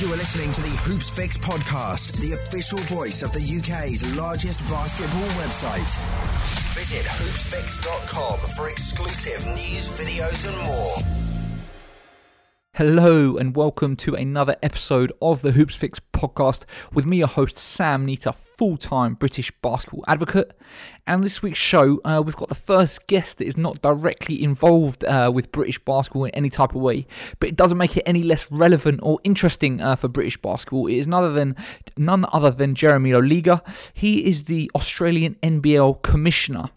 You are listening to the Hoopsfix podcast, the official voice of the UK's largest basketball website. Visit hoopsfix.com for exclusive news, videos, and more. Hello and welcome to another episode of the Hoopsfix podcast with me, your host Sam Neter, full-time British basketball advocate. And this week's show, uh, we've got the first guest that is not directly involved uh, with British basketball in any type of way, but it doesn't make it any less relevant or interesting uh, for British basketball. It is none other than none other than Jeremy Loeliger. He is the Australian NBL commissioner.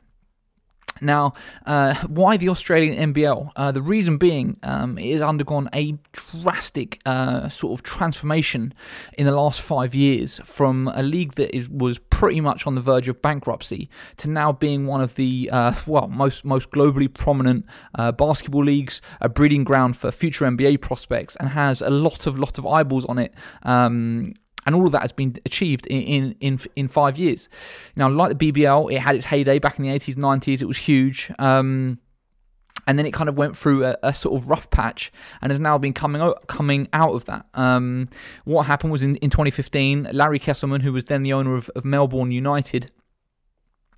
Now, uh, why the Australian NBL? Uh, the reason being, um, it has undergone a drastic uh, sort of transformation in the last five years from a league that is, was pretty much on the verge of bankruptcy to now being one of the uh, well most most globally prominent uh, basketball leagues, a breeding ground for future NBA prospects, and has a lot of lot of eyeballs on it. Um, and all of that has been achieved in, in in five years. Now, like the BBL, it had its heyday back in the 80s, 90s. It was huge. Um, and then it kind of went through a, a, sort of rough patch and has now been coming out, coming out of that. Um, what happened was in, in 2015, Larry Kestelman, who was then the owner of, of Melbourne United,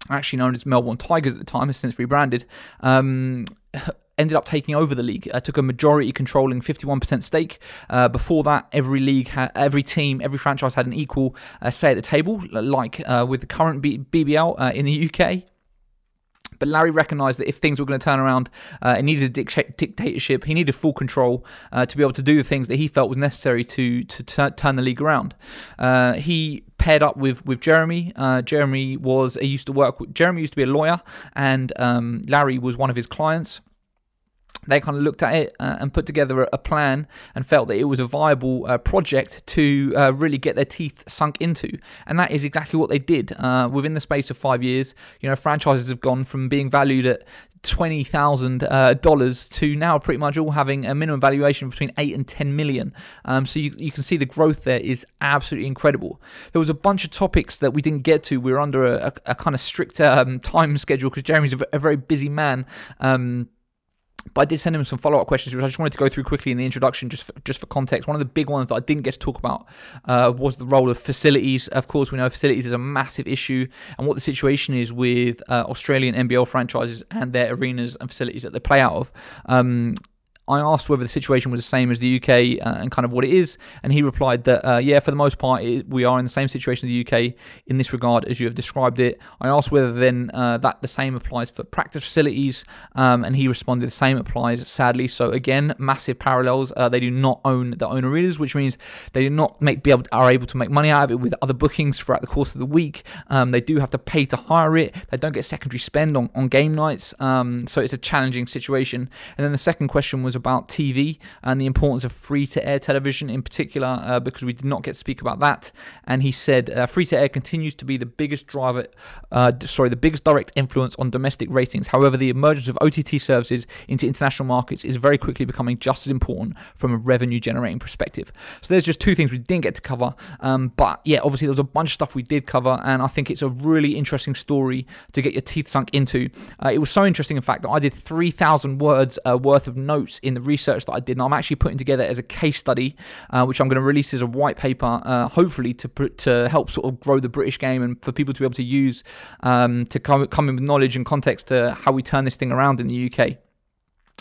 actually known as Melbourne Tigers at the time, has since rebranded. Um, ended up taking over the league. Uh, took a majority controlling 51% stake. Uh, before that, every league, ha- every team, every franchise had an equal uh, say at the table, like uh, with the current B- BBL uh, in the UK. But Larry recognised that if things were going to turn around, uh, it needed a dic- dictatorship. He needed full control uh, to be able to do the things that he felt was necessary to to t- turn the league around. Uh, he paired up with with Jeremy. Uh, Jeremy was he used to work. With, Jeremy used to be a lawyer, and um, Larry was one of his clients they kind of looked at it uh, and put together a, plan and felt that it was a viable uh, project to uh, really get their teeth sunk into. And that is exactly what they did. Uh, within the space of five years, you know, franchises have gone from being valued at twenty thousand uh, dollars to now pretty much all having a minimum valuation between eight and ten million. Um, so you, you can see the growth there is absolutely incredible. There was a bunch of topics that we didn't get to. We were under a, a, a kind of strict um, time schedule because Jeremy's a, a, very busy man. Um, but I did send him some follow up questions, which I just wanted to go through quickly in the introduction, just for, just for context. One of the big ones that I didn't get to talk about uh, was the role of facilities. Of course, we know facilities is a massive issue, and what the situation is with uh, Australian NBL franchises and their arenas and facilities that they play out of. Um, I asked whether the situation was the same as the UK uh, and kind of what it is, and he replied that uh, yeah, for the most part, it, we are in the same situation in the UK in this regard as you have described it. I asked whether then uh, that the same applies for practice facilities, um, and he responded the same applies. Sadly, so again, massive parallels. Uh, they do not own the owner readers, which means they do not make be able are able to make money out of it with other bookings throughout the course of the week. Um, they do have to pay to hire it. They don't get secondary spend on on game nights, um, so it's a challenging situation. And then the second question was about TV and the importance of free to air television in particular, uh, because we did not get to speak about that. And he said uh, free to air continues to be the biggest driver, uh, sorry, the biggest direct influence on domestic ratings. However, the emergence of OTT services into international markets is very quickly becoming just as important from a revenue generating perspective. So there's just two things we didn't get to cover. Um, but yeah, obviously, there was a bunch of stuff we did cover, and I think it's a really interesting story to get your teeth sunk into. Uh, it was so interesting, in fact, that I did 3,000 words uh, worth of notes in the research that I did, and I'm actually putting together as a case study, uh, which I'm going to release as a white paper, uh, hopefully to to help sort of grow the British game and for people to be able to use um, to come come in with knowledge and context to how we turn this thing around in the UK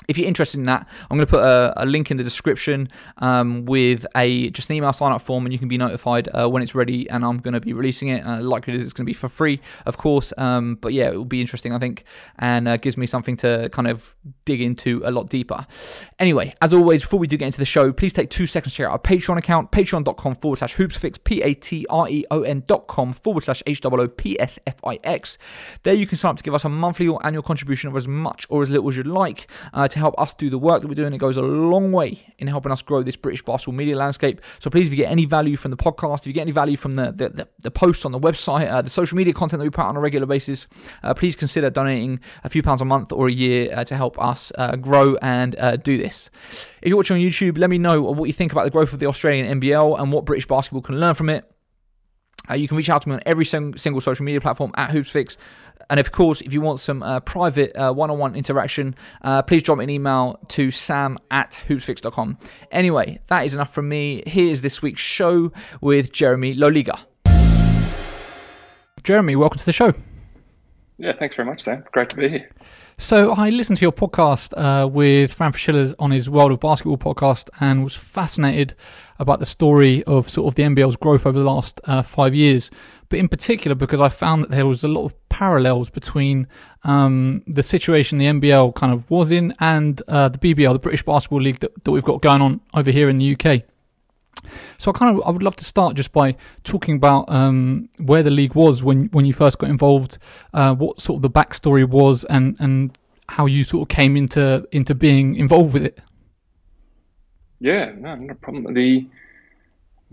if you're interested in that, I'm going to put a, a link in the description um, with a just an email sign up form, and you can be notified uh, when it's ready. And I'm going to be releasing it. Uh, likely it's going to be for free, of course. Um, but yeah, it will be interesting, I think, and uh, gives me something to kind of dig into a lot deeper. Anyway, as always, before we do get into the show, please take two seconds to out our Patreon account, patreon.com forward slash hoopsfix, P A T R E O N dot com forward slash H O O P S F I X. There you can sign up to give us a monthly or annual contribution of as much or as little as you'd like. Uh, to help us do the work that we're doing. It goes a long way in helping us grow this British basketball media landscape. So please, if you get any value from the podcast, if you get any value from the, the, the, the posts on the website, uh, the social media content that we put out on a regular basis, uh, please consider donating a few pounds a month or a year uh, to help us uh, grow and uh, do this. If you're watching on YouTube, let me know what you think about the growth of the Australian NBL and what British basketball can learn from it. Uh, you can reach out to me on every single social media platform at HoopsFix and of course, if you want some uh, private uh, one-on-one interaction, uh, please drop me an email to sam at hoopsfix.com. Anyway, that is enough from me. Here's this week's show with Jeremy Loeliger. Jeremy, welcome to the show. Yeah, thanks very much, Sam. Great to be here. So I listened to your podcast uh, with Fran Fraschilla on his World of Basketball podcast and was fascinated about the story of sort of the NBL's growth over the last uh, five years. But in particular, because I found that there was a lot of parallels between um, the situation the NBL kind of was in and uh, the BBL, the British Basketball League that, that we've got going on over here in the UK. So I kind of I would love to start just by talking about um, where the league was when when you first got involved, uh, what sort of the backstory was, and and how you sort of came into into being involved with it. Yeah, no, no problem. The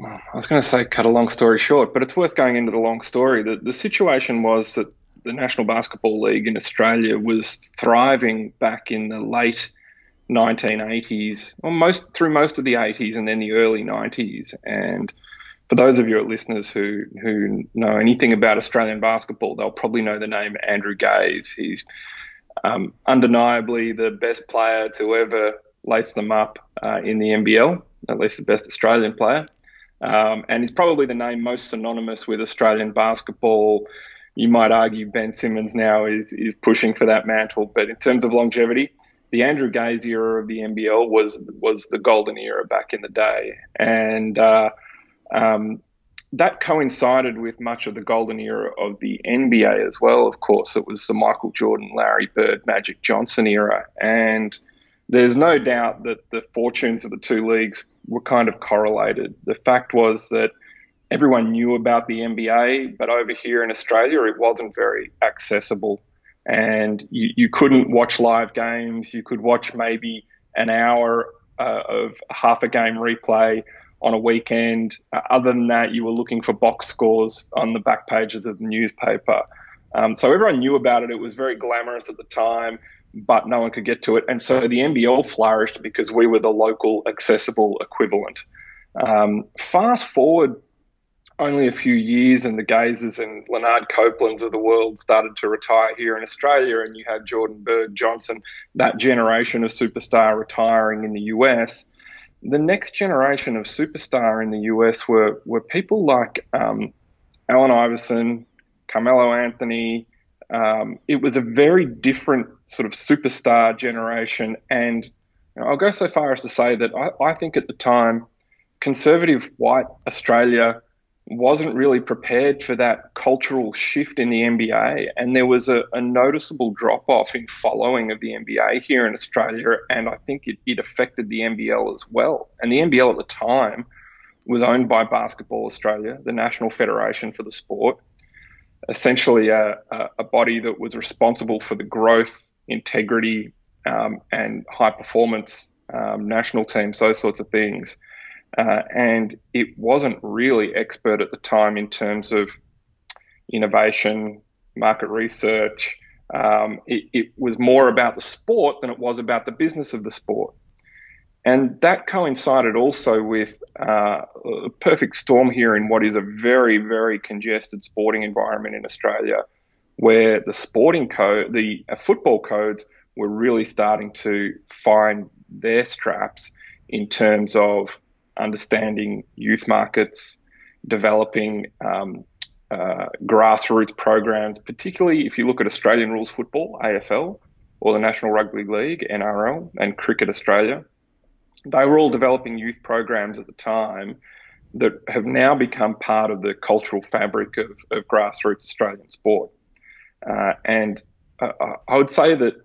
I was going to say cut a long story short, but it's worth going into the long story. The the situation was that the National Basketball League in Australia was thriving back in the late 1980s, or most through most of the 80s and then the early 90s. And for those of your listeners who who know anything about Australian basketball, they'll probably know the name Andrew Gaze. He's um, undeniably the best player to ever lace them up uh, in the NBL, at least the best Australian player. Um, and he's probably the name most synonymous with Australian basketball. You might argue Ben Simmons now is is pushing for that mantle, but in terms of longevity, the Andrew Gaze era of the NBL was was the golden era back in the day, and uh, um, that coincided with much of the golden era of the NBA as well. Of course, it was the Michael Jordan, Larry Bird, Magic Johnson era, and there's no doubt that the fortunes of the two leagues were kind of correlated. The fact was that everyone knew about the NBA, but over here in Australia, it wasn't very accessible and you, you couldn't watch live games. You could watch maybe an hour uh, of half a game replay on a weekend. Uh, other than that, you were looking for box scores on the back pages of the newspaper. Um, so everyone knew about it. It was very glamorous at the time, but no one could get to it. And so the NBL flourished because we were the local accessible equivalent. Um, fast forward only a few years and the Gazes and Lanard Copelands of the world started to retire here in Australia, and you had Jordan Bird Johnson, that generation of superstar retiring in the US. The next generation of superstar in the US were, were people like um, Allen Iverson, Carmelo Anthony. Um, it was a very different sort of superstar generation. And you know, I'll go so far as to say that I, I think at the time, conservative white Australia wasn't really prepared for that cultural shift in the NBA, and there was a, a noticeable drop off in following of the NBA here in Australia, and I think it, it affected the NBL as well. And the NBL at the time was owned by Basketball Australia, the national federation for the sport, essentially a, a, body that was responsible for the growth, integrity, um, and high performance um, national teams, those sorts of things. Uh, and it wasn't really expert at the time in terms of innovation, market research. Um, it, it, was more about the sport than it was about the business of the sport. And that coincided also with uh, a perfect storm here in what is a very, very congested sporting environment in Australia, where the sporting code, the uh, football codes were really starting to find their straps in terms of understanding youth markets, developing um, uh, grassroots programs, particularly if you look at Australian rules football, AFL, or the National Rugby League, NRL, and Cricket Australia. They were all developing youth programs at the time that have now become part of the cultural fabric of, of grassroots Australian sport. Uh, and uh, I would say that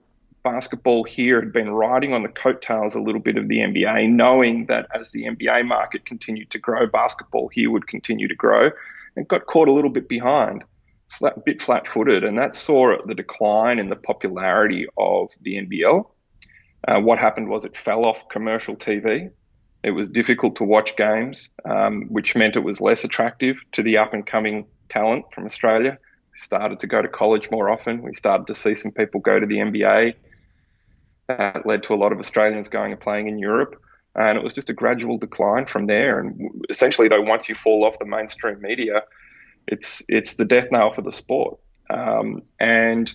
basketball here had been riding on the coattails a little bit of the NBA, knowing that as the NBA market continued to grow, basketball here would continue to grow, and got caught a little bit behind, flat, bit flat-footed, and that saw the decline in the popularity of the NBL. Uh, what happened was it fell off commercial TV. It was difficult to watch games, um, which meant it was less attractive to the up and coming talent from Australia. We started to go to college more often. We started to see some people go to the NBA that led to a lot of Australians going and playing in Europe. And it was just a gradual decline from there. And essentially, though, once you fall off the mainstream media, it's it's the death knell for the sport. Um, and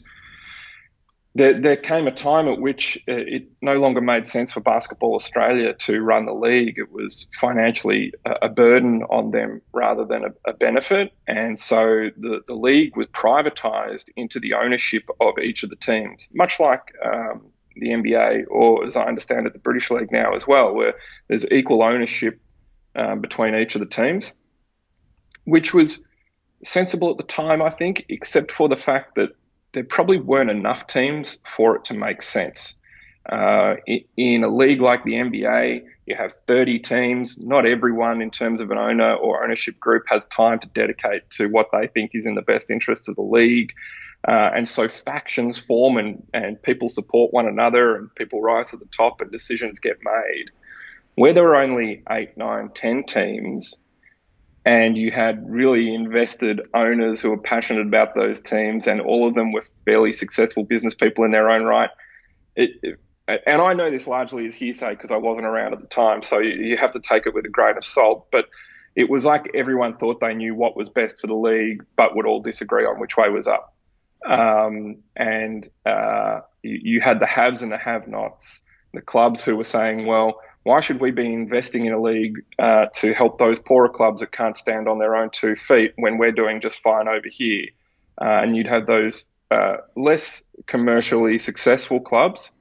there, there, came a time at which uh, it no longer made sense for Basketball Australia to run the league. It was financially a, burden on them rather than a, a benefit. And so the, the league was privatised into the ownership of each of the teams, much like um, the NBA, or as I understand it, the British League now as well, where there's equal ownership um, between each of the teams, which was sensible at the time, I think, except for the fact that there probably weren't enough teams for it to make sense. Uh, in a league like the NBA, you have 30 teams. Not everyone, in terms of an owner or ownership group, has time to dedicate to what they think is in the best interest of the league. Uh, and so factions form and, and people support one another and people rise to the top and decisions get made. Where there were only eight, nine, ten teams, and you had really invested owners who were passionate about those teams, and all of them were fairly successful business people in their own right. It, it, and I know this largely as hearsay because I wasn't around at the time, so you, you have to take it with a grain of salt. But it was like everyone thought they knew what was best for the league, but would all disagree on which way was up. Um, and uh, you, you had the haves and the have-nots, the clubs who were saying, well why should we be investing in a league uh, to help those poorer clubs that can't stand on their own two feet when we're doing just fine over here? Uh, and you'd have those uh, less commercially successful clubs,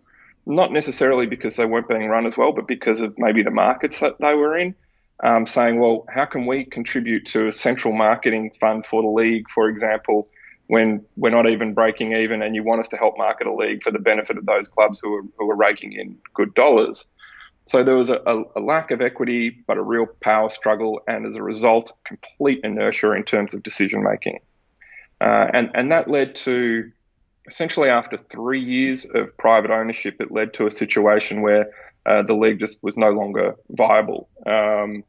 not necessarily because they weren't being run as well, but because of maybe the markets that they were in, um, saying, well, how can we contribute to a central marketing fund for the league, for example? when we're not even breaking even and you want us to help market a league for the benefit of those clubs who are, who are raking in good dollars. So there was a, a, lack of equity, but a real power struggle, and as a result, complete inertia in terms of decision making. Uh, and, and that led to essentially after three years of private ownership, it led to a situation where uh, the league just was no longer viable. Um,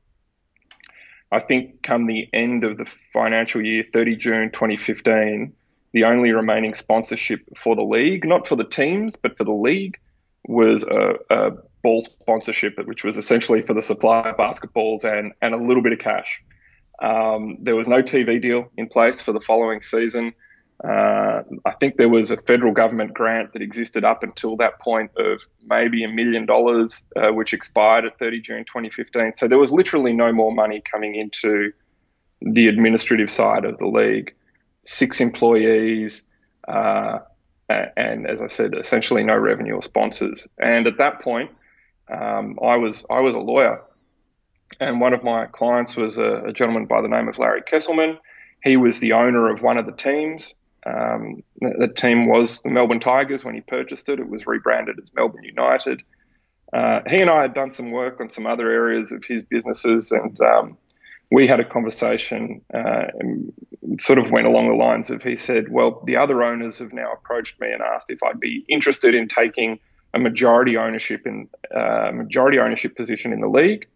I think come the end of the financial year, 30 June 2015, the only remaining sponsorship for the league, not for the teams, but for the league, was a, a ball sponsorship, which was essentially for the supply of basketballs and, and a little bit of cash. Um, there was no TV deal in place for the following season. Uh, I think there was a federal government grant that existed up until that point of maybe a million dollars, uh, which expired at 30 June 2015. So there was literally no more money coming into the administrative side of the league. Six employees, uh, and as I said, essentially no revenue or sponsors. And at that point, um, I was I was a lawyer, and one of my clients was a, a, gentleman by the name of Larry Kestelman. He was the owner of one of the teams. Um, the, the, team was the Melbourne Tigers when he purchased it. It was rebranded as Melbourne United. Uh, he and I had done some work on some other areas of his businesses, and um, we had a conversation. Uh, sort of went along the lines of he said, "Well, the other owners have now approached me and asked if I'd be interested in taking." A majority ownership in uh, majority ownership position in the league,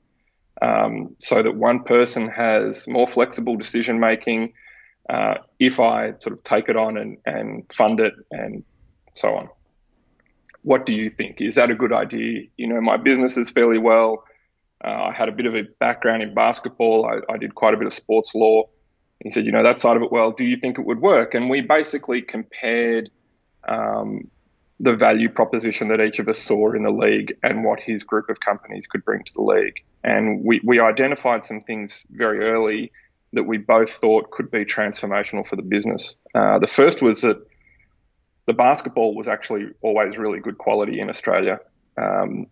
um, so that one person has more flexible decision making. Uh, if I sort of take it on and, and fund it and so on. What do you think? Is that a good idea? You know, my business is fairly well. Uh, I had a bit of a background in basketball. I, I did quite a bit of sports law. He said, you know, that side of it well. Do you think it would work? And we basically compared um, the value proposition that each of us saw in the league and what his group of companies could bring to the league. And we, we identified some things very early that we both thought could be transformational for the business. Uh, the first was that the basketball was actually always really good quality in Australia. Um,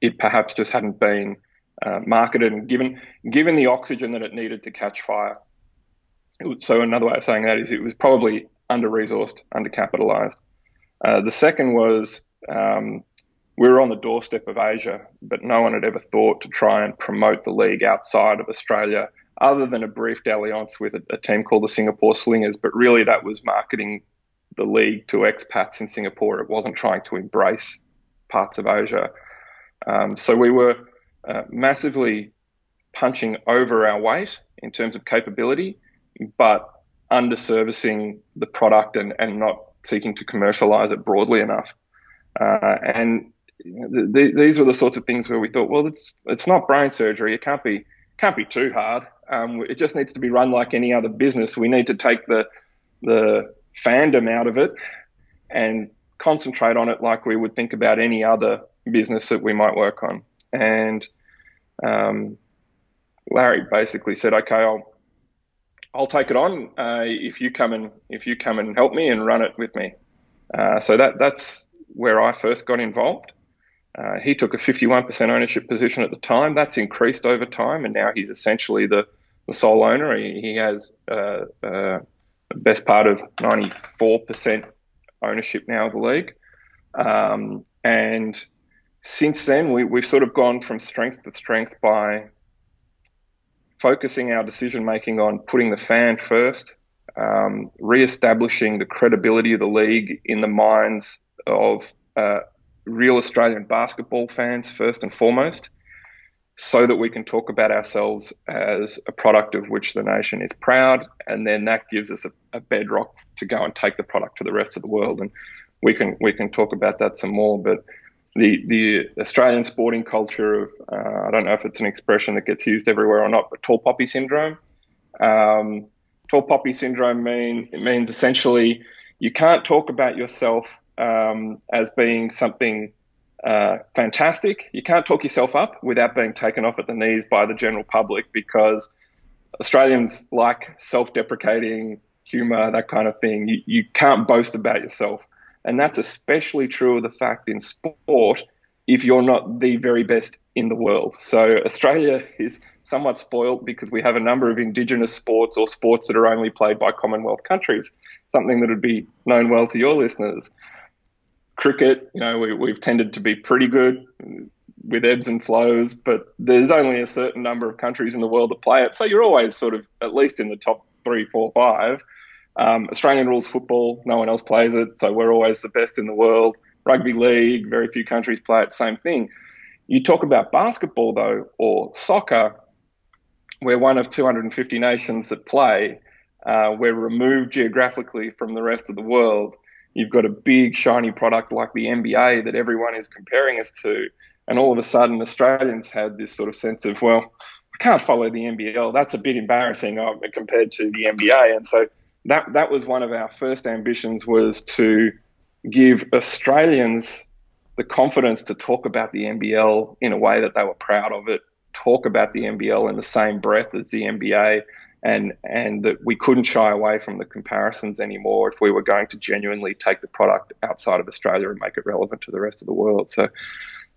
it perhaps just hadn't been uh, marketed and given given the oxygen that it needed to catch fire. So another way of saying that is it was probably under resourced, undercapitalized. Uh, the second was um, we were on the doorstep of Asia, but no one had ever thought to try and promote the league outside of Australia, other than a brief dalliance with a, a team called the Singapore Slingers. But really, that was marketing the league to expats in Singapore. It wasn't trying to embrace parts of Asia. Um, so we were uh, massively punching over our weight in terms of capability, but underservicing the product and, and not seeking to commercialize it broadly enough. Uh, and th- th- these were the sorts of things where we thought, well, it's it's not brain surgery. It can't be can't be too hard. Um, it just needs to be run like any other business. We need to take the the fandom out of it and concentrate on it like we would think about any other business that we might work on. And um, Larry basically said, "Okay, I'll I'll take it on uh, if you come and if you come and help me and run it with me." Uh, so that that's where I first got involved. Uh, he took a 51% ownership position at the time. That's increased over time, and now he's essentially the, the sole owner. He, he has uh, uh, the best part of 94% ownership now of the league. Um, and since then, we, we've sort of gone from strength to strength by focusing our decision making on putting the fan first, um, re-establishing the credibility of the league in the minds of uh, real Australian basketball fans first and foremost, so that we can talk about ourselves as a product of which the nation is proud, and then that gives us a, a bedrock to go and take the product to the rest of the world. And we can we can talk about that some more, but. The, the Australian sporting culture of uh, I don't know if it's an expression that gets used everywhere or not, but tall poppy syndrome. Um, tall poppy syndrome mean it means essentially you can't talk about yourself um, as being something uh, fantastic. You can't talk yourself up without being taken off at the knees by the general public because Australians like self-deprecating humor, that kind of thing. You, you can't boast about yourself. And that's especially true of the fact in sport if you're not the very best in the world. So Australia is somewhat spoiled because we have a number of indigenous sports or sports that are only played by Commonwealth countries, something that would be known well to your listeners. Cricket, you know, we, we've tended to be pretty good with ebbs and flows, but there's only a certain number of countries in the world that play it. So you're always sort of at least in the top three, four, five. Um, Australian rules football, no one else plays it, so we're always the best in the world. Rugby league, very few countries play it, same thing. You talk about basketball though, or soccer, we're one of 250 nations that play. Uh, we're removed geographically from the rest of the world you've got a big shiny product like the NBA that everyone is comparing us to, and all of a sudden Australians had this sort of sense of, well, I can't follow the NBL. That's a bit embarrassing uh, compared to the NBA, and so that that was one of our first ambitions was to give Australians the confidence to talk about the NBL in a way that they were proud of it, talk about the NBL in the same breath as the NBA, and and that we couldn't shy away from the comparisons anymore if we were going to genuinely take the product outside of Australia and make it relevant to the rest of the world. So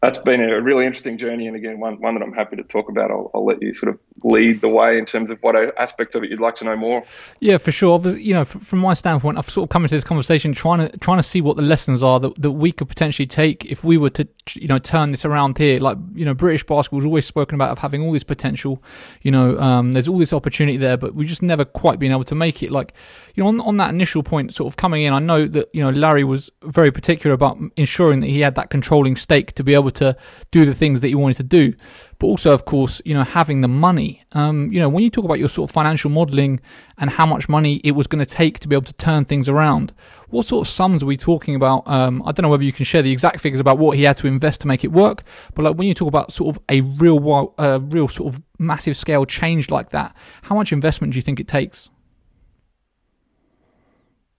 that's been a really interesting journey, and again, one, one that I'm happy to talk about. I'll, I'll, let you sort of lead the way in terms of what aspects of it you'd like to know more. Yeah, for sure. You know, from my standpoint, I've sort of come into this conversation trying to trying to see what the lessons are that, that we could potentially take if we were to, you know, turn this around here. Like, you know, British basketball's always spoken about of having all this potential. You know, um, there's all this opportunity there, but we've just never quite been able to make it. Like, you know, on, on that initial point, sort of coming in, I know that you know Larry was very particular about ensuring that he had that controlling stake to be able to do the things that you wanted to do. But also, of course, you know, having the money. Um, you know, when you talk about your sort of financial modeling and how much money it was going to take to be able to turn things around, what sort of sums are we talking about? Um, I don't know whether you can share the exact figures about what he had to invest to make it work, but like when you talk about sort of a real, uh, real sort of massive scale change like that, how much investment do you think it takes?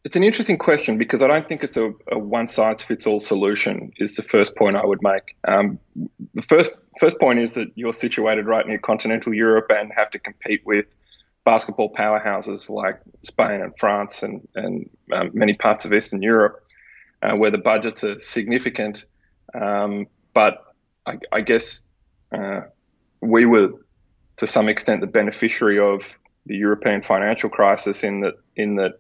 It's an interesting question because I don't think it's a, a one size fits all solution. Is the first point I would make. Um, the first first point is that you're situated right near continental Europe and have to compete with basketball powerhouses like Spain and France and and um, many parts of Eastern Europe, uh, where the budgets are significant. Um, but I, I guess uh, we were to some extent the beneficiary of the European financial crisis in that in that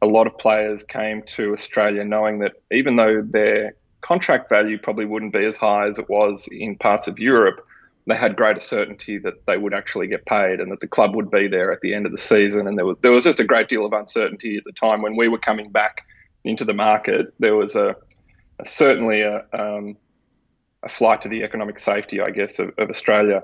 a lot of players came to Australia knowing that even though their contract value probably wouldn't be as high as it was in parts of Europe, they had greater certainty that they would actually get paid and that the club would be there at the end of the season. And there was there was just a great deal of uncertainty at the time when we were coming back into the market. There was a, a certainly a, um, a flight to the economic safety, I guess, of, of Australia.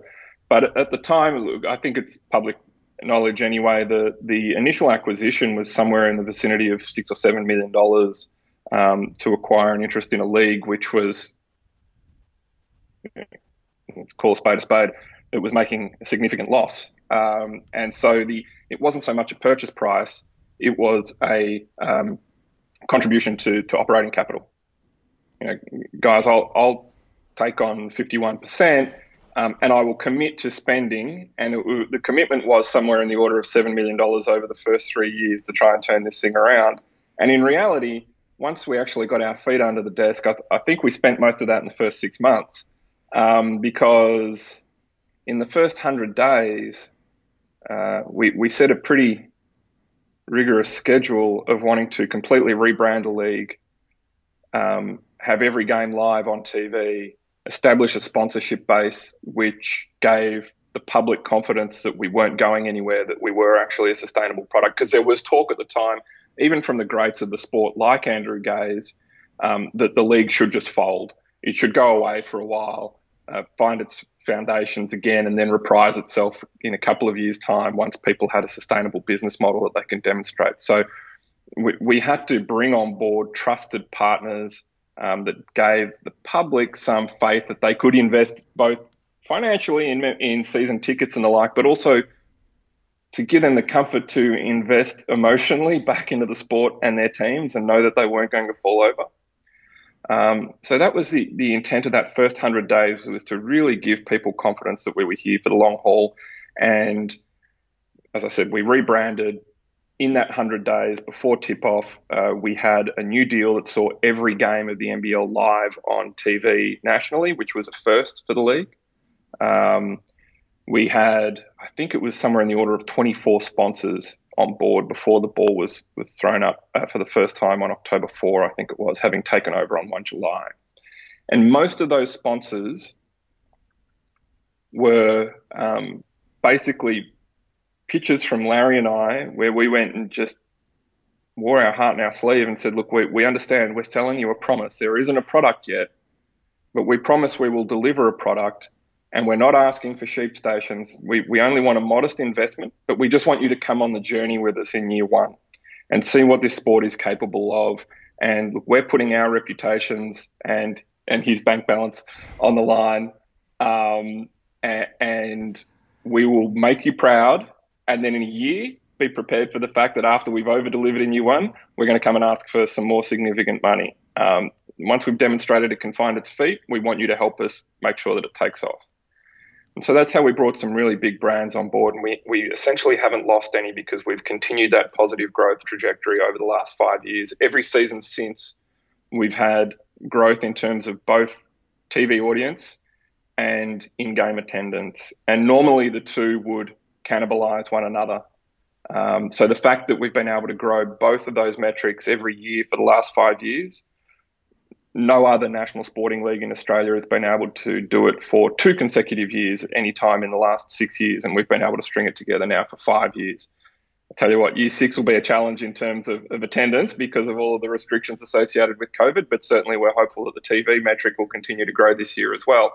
But at the time, I think it's public knowledge anyway, the the initial acquisition was somewhere in the vicinity of six or seven million dollars um, to acquire an interest in a league, which was let's call a spade a spade. It was making a significant loss, um, and so the it wasn't so much a purchase price; it was a um, contribution to, to operating capital. You know, guys, I'll, I'll take on 51%. Um, and I will commit to spending. And it, the commitment was somewhere in the order of $7 million over the first three years to try and turn this thing around. And in reality, once we actually got our feet under the desk, I, th- I think we spent most of that in the first six months um, because in the first 100 days, uh, we, we set a pretty rigorous schedule of wanting to completely rebrand the league, um, have every game live on TV, establish a sponsorship base which gave the public confidence that we weren't going anywhere, that we were actually a sustainable product. Because there was talk at the time, even from the greats of the sport like Andrew Gaze, um, that the league should just fold. It should go away for a while, uh, find its foundations again, and then reprise itself in a couple of years' time once people had a sustainable business model that they can demonstrate. So we, we had to bring on board trusted partners um, that gave the public some faith that they could invest both financially in, in season tickets and the like, but also to give them the comfort to invest emotionally back into the sport and their teams and know that they weren't going to fall over. Um, so that was the, the intent of that first 100 days was to really give people confidence that we were here for the long haul. And as I said, we rebranded, in that 100 days before tip off, uh, we had a new deal that saw every game of the NBL live on TV nationally, which was a first for the league. Um, we had, I think it was somewhere in the order of 24 sponsors on board before the ball was, was thrown up uh, for the first time on October 4, I think it was, having taken over on 1 July. And most of those sponsors were um, basically pictures from Larry and I where we went and just wore our heart in our sleeve and said, look, we, we understand, we're selling you a promise. There isn't a product yet, but we promise we will deliver a product and we're not asking for sheep stations. We, we only want a modest investment, but we just want you to come on the journey with us in year one and see what this sport is capable of. And we're putting our reputations and and his bank balance on the line, um, and, and we will make you proud and then in a year be prepared for the fact that after we've over delivered in year one, we're going to come and ask for some more significant money. Um, once we've demonstrated it can find its feet, we want you to help us make sure that it takes off. And so that's how we brought some really big brands on board. And we, we essentially haven't lost any because we've continued that positive growth trajectory over the last five years. Every season since, we've had growth in terms of both TV audience and in game attendance. And normally the two would cannibalize one another. Um, so the fact that we've been able to grow both of those metrics every year for the last five years, no other national sporting league in Australia has been able to do it for two consecutive years at any time in the last six years, and we've been able to string it together now for five years. I tell you what, year six will be a challenge in terms of, of attendance because of all of the restrictions associated with COVID, but certainly we're hopeful that the TV metric will continue to grow this year as well.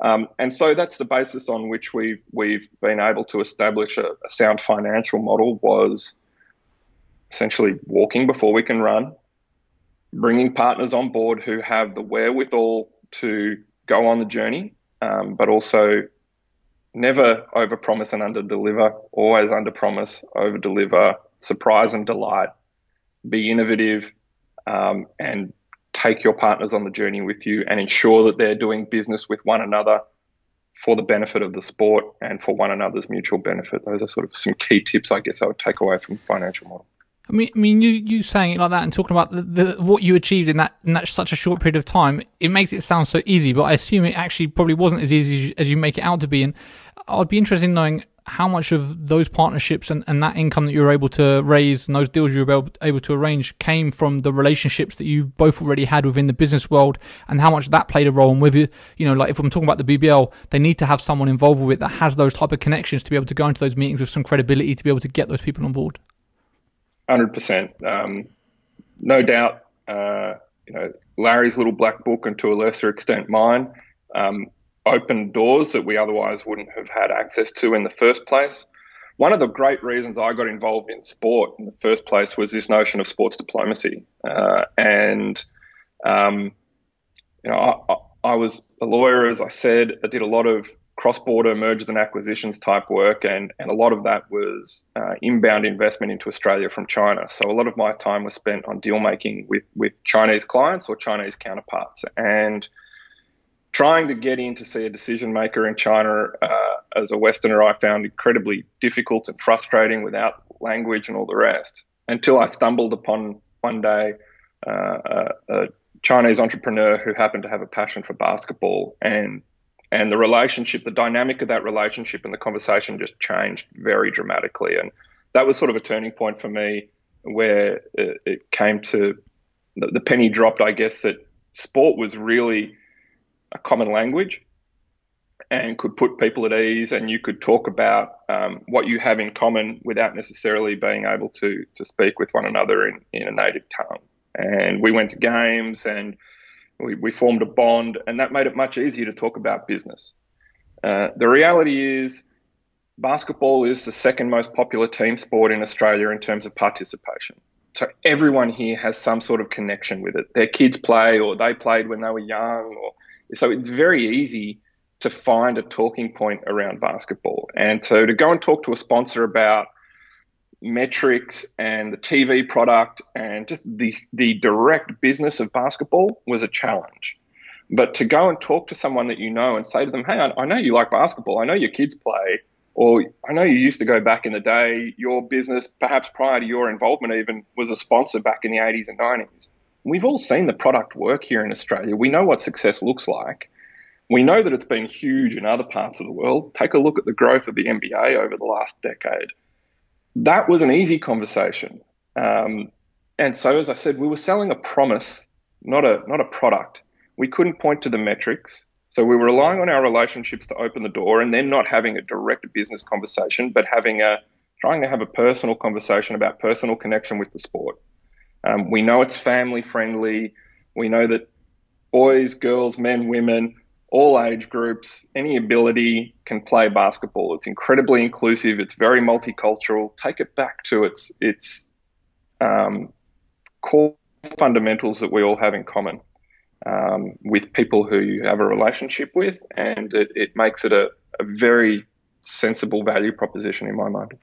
Um, and so that's the basis on which we've we've been able to establish a, a, sound financial model was essentially walking before we can run, bringing partners on board who have the wherewithal to go on the journey, um, but also never overpromise and underdeliver, always underpromise, overdeliver, surprise and delight, be innovative, um, and take your partners on the journey with you and ensure that they're doing business with one another for the benefit of the sport and for one another's mutual benefit. Those are sort of some key tips, I guess, I would take away from financial model. I mean, I mean, you you saying it like that and talking about the, the, what you achieved in that in that such a short period of time, it makes it sound so easy. But I assume it actually probably wasn't as easy as you, as you make it out to be. And I'd be interested in knowing how much of those partnerships and, and that income that you were able to raise and those deals you were able to arrange came from the relationships that you both already had within the business world and how much that played a role. And with you you know like if i'm talking about the bbl they need to have someone involved with it that has those type of connections to be able to go into those meetings with some credibility to be able to get those people on board. 100% um, no doubt uh, you know larry's little black book and to a lesser extent mine. Um, opened doors that we otherwise wouldn't have had access to in the first place. One of the great reasons I got involved in sport in the first place was this notion of sports diplomacy. Uh, and, um, you know, I, I, was a lawyer, as I said. I did a lot of cross-border mergers and acquisitions type work, and and a lot of that was uh, inbound investment into Australia from China. So a lot of my time was spent on deal making with with Chinese clients or Chinese counterparts, and trying to get in to see a decision maker in China uh, as a Westerner, I found incredibly difficult and frustrating without language and all the rest. Until I stumbled upon one day uh, a, Chinese entrepreneur who happened to have a passion for basketball and and the relationship, the dynamic of that relationship and the conversation just changed very dramatically. And that was sort of a turning point for me where it, it came to the, the penny dropped, I guess, that sport was really a common language and could put people at ease and you could talk about um, what you have in common without necessarily being able to to speak with one another in, in a native tongue. And we went to games and we, we formed a bond, and that made it much easier to talk about business. Uh, the reality is, basketball is the second most popular team sport in Australia in terms of participation. So everyone here has some sort of connection with it. Their kids play, or they played when they were young, or so it's very easy to find a talking point around basketball. And so to go and talk to a sponsor about metrics and the TV product and just the the direct business of basketball was a challenge. But to go and talk to someone that you know and say to them, "Hey, I, I know you like basketball. I know your kids play." Or I know you used to go back in the day, your business, perhaps prior to your involvement even, was a sponsor back in the 80s and 90s. We've all seen the product work here in Australia. We know what success looks like. We know that it's been huge in other parts of the world. Take a look at the growth of the NBA over the last decade that was an easy conversation. Um, and so, as I said, we were selling a promise, not a not a product. We couldn't point to the metrics, so we were relying on our relationships to open the door, and then not having a direct business conversation, but having a trying to have a personal conversation about personal connection with the sport. Um, we know it's family friendly. We know that boys, girls, men, women all age groups, any ability can play basketball. It's incredibly inclusive. It's very multicultural. Take it back to its its um, core fundamentals that we all have in common um, with people who you have a relationship with, and it, it makes it a, a very sensible value proposition in my mind.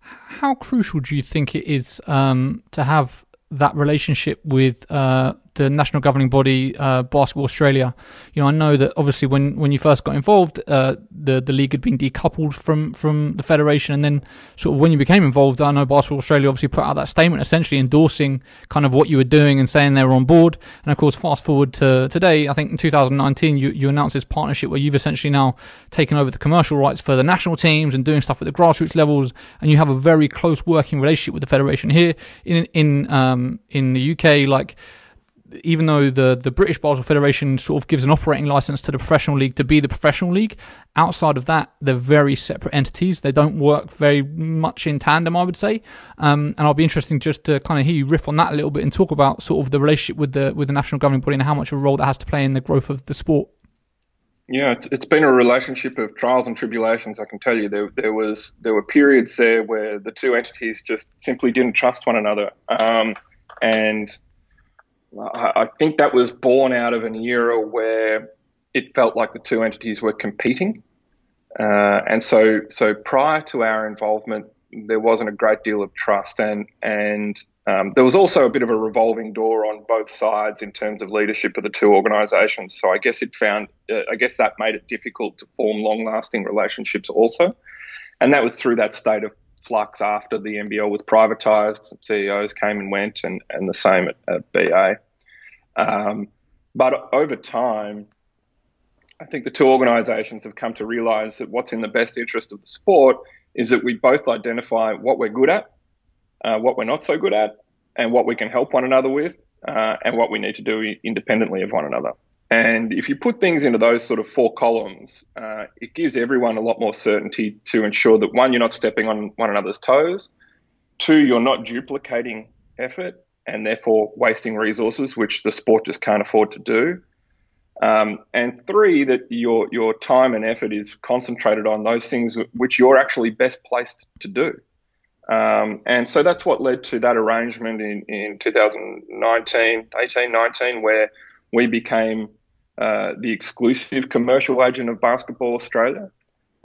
How crucial do you think it is um, to have that relationship with uh, the national governing body, uh, Basketball Australia. You know, I know that obviously when, when you first got involved, uh, the the league had been decoupled from from the federation, and then sort of when you became involved, I know Basketball Australia obviously put out that statement, essentially endorsing kind of what you were doing and saying they were on board. And of course, fast forward to today, I think in 2019, you you announced this partnership where you've essentially now taken over the commercial rights for the national teams and doing stuff at the grassroots levels, and you have a very close working relationship with the federation here in in um in the UK, like even though the, the British Basketball Federation sort of gives an operating license to the professional league to be the professional league, outside of that, they're very separate entities. They don't work very much in tandem, I would say. Um, and I'll be interesting just to kind of hear you riff on that a little bit and talk about sort of the relationship with the with the national governing body and how much of a role that has to play in the growth of the sport. Yeah, it's been a relationship of trials and tribulations. I can tell you, there there was there were periods there where the two entities just simply didn't trust one another, um, and I think that was born out of an era where it felt like the two entities were competing. Uh, and so, so prior to our involvement, there wasn't a great deal of trust, and and um, there was also a bit of a revolving door on both sides in terms of leadership of the two organisations. So I guess it found, uh, I guess that made it difficult to form long-lasting relationships also, and that was through that state of flux after the NBL was privatised. CEOs came and went, and, and the same at, at BA. Um, but over time, I think the two organisations have come to realise that what's in the best interest of the sport is that we both identify what we're good at, uh, what we're not so good at, and what we can help one another with, uh, and what we need to do independently of one another. And if you put things into those sort of four columns, uh, it gives everyone a lot more certainty to ensure that one, you're not stepping on one another's toes, two, you're not duplicating effort, and therefore wasting resources, which the sport just can't afford to do. Um, and three, that your your time and effort is concentrated on those things which you're actually best placed to do. Um, and so that's what led to that arrangement in, in 2019, 18, 19, where we became uh, the exclusive commercial agent of Basketball Australia.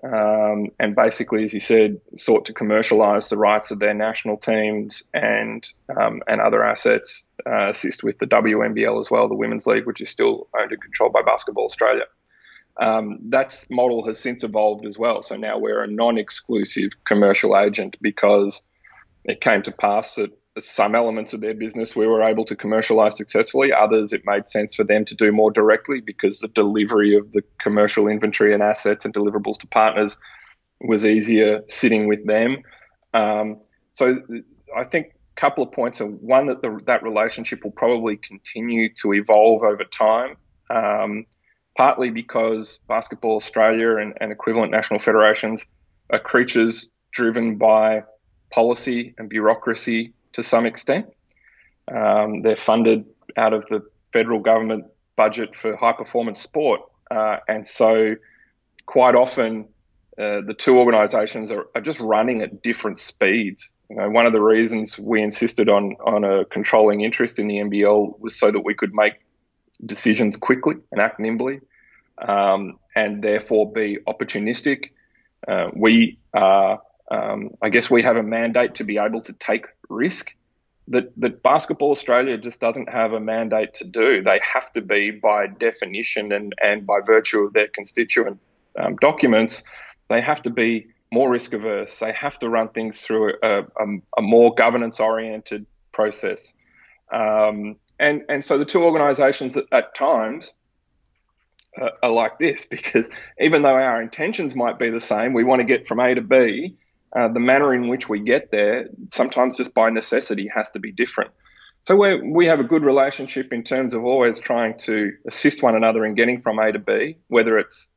Um, and basically, as you said, sought to commercialise the rights of their national teams and um, and other assets, uh, assist with the WNBL as well, the Women's League, which is still owned and controlled by Basketball Australia. Um, that model has since evolved as well. So now we're a non-exclusive commercial agent because it came to pass that some elements of their business we were able to commercialize successfully. Others, it made sense for them to do more directly because the delivery of the commercial inventory and assets and deliverables to partners was easier sitting with them. Um, so I think a couple of points one that the, that relationship will probably continue to evolve over time. Um, partly because Basketball Australia and, and equivalent national federations are creatures driven by policy and bureaucracy to some extent. Um, they're funded out of the federal government budget for high performance sport. Uh, and so, quite often, uh, the two organisations are, are, just running at different speeds. You know, one of the reasons we insisted on on a controlling interest in the NBL was so that we could make decisions quickly and act nimbly, um, and therefore be opportunistic. Uh, we are um, I guess we have a mandate to be able to take risk that, that Basketball Australia just doesn't have a mandate to do. They have to be, by definition and, and by virtue of their constituent um, documents, they have to be more risk averse. They have to run things through a, a, a more governance oriented process. Um, and, and so the two organisations at, at times uh, are like this because even though our intentions might be the same, we want to get from A to B uh, the manner in which we get there, sometimes just by necessity, has to be different. So we we have a good relationship in terms of always trying to assist one another in getting from A to B, whether it's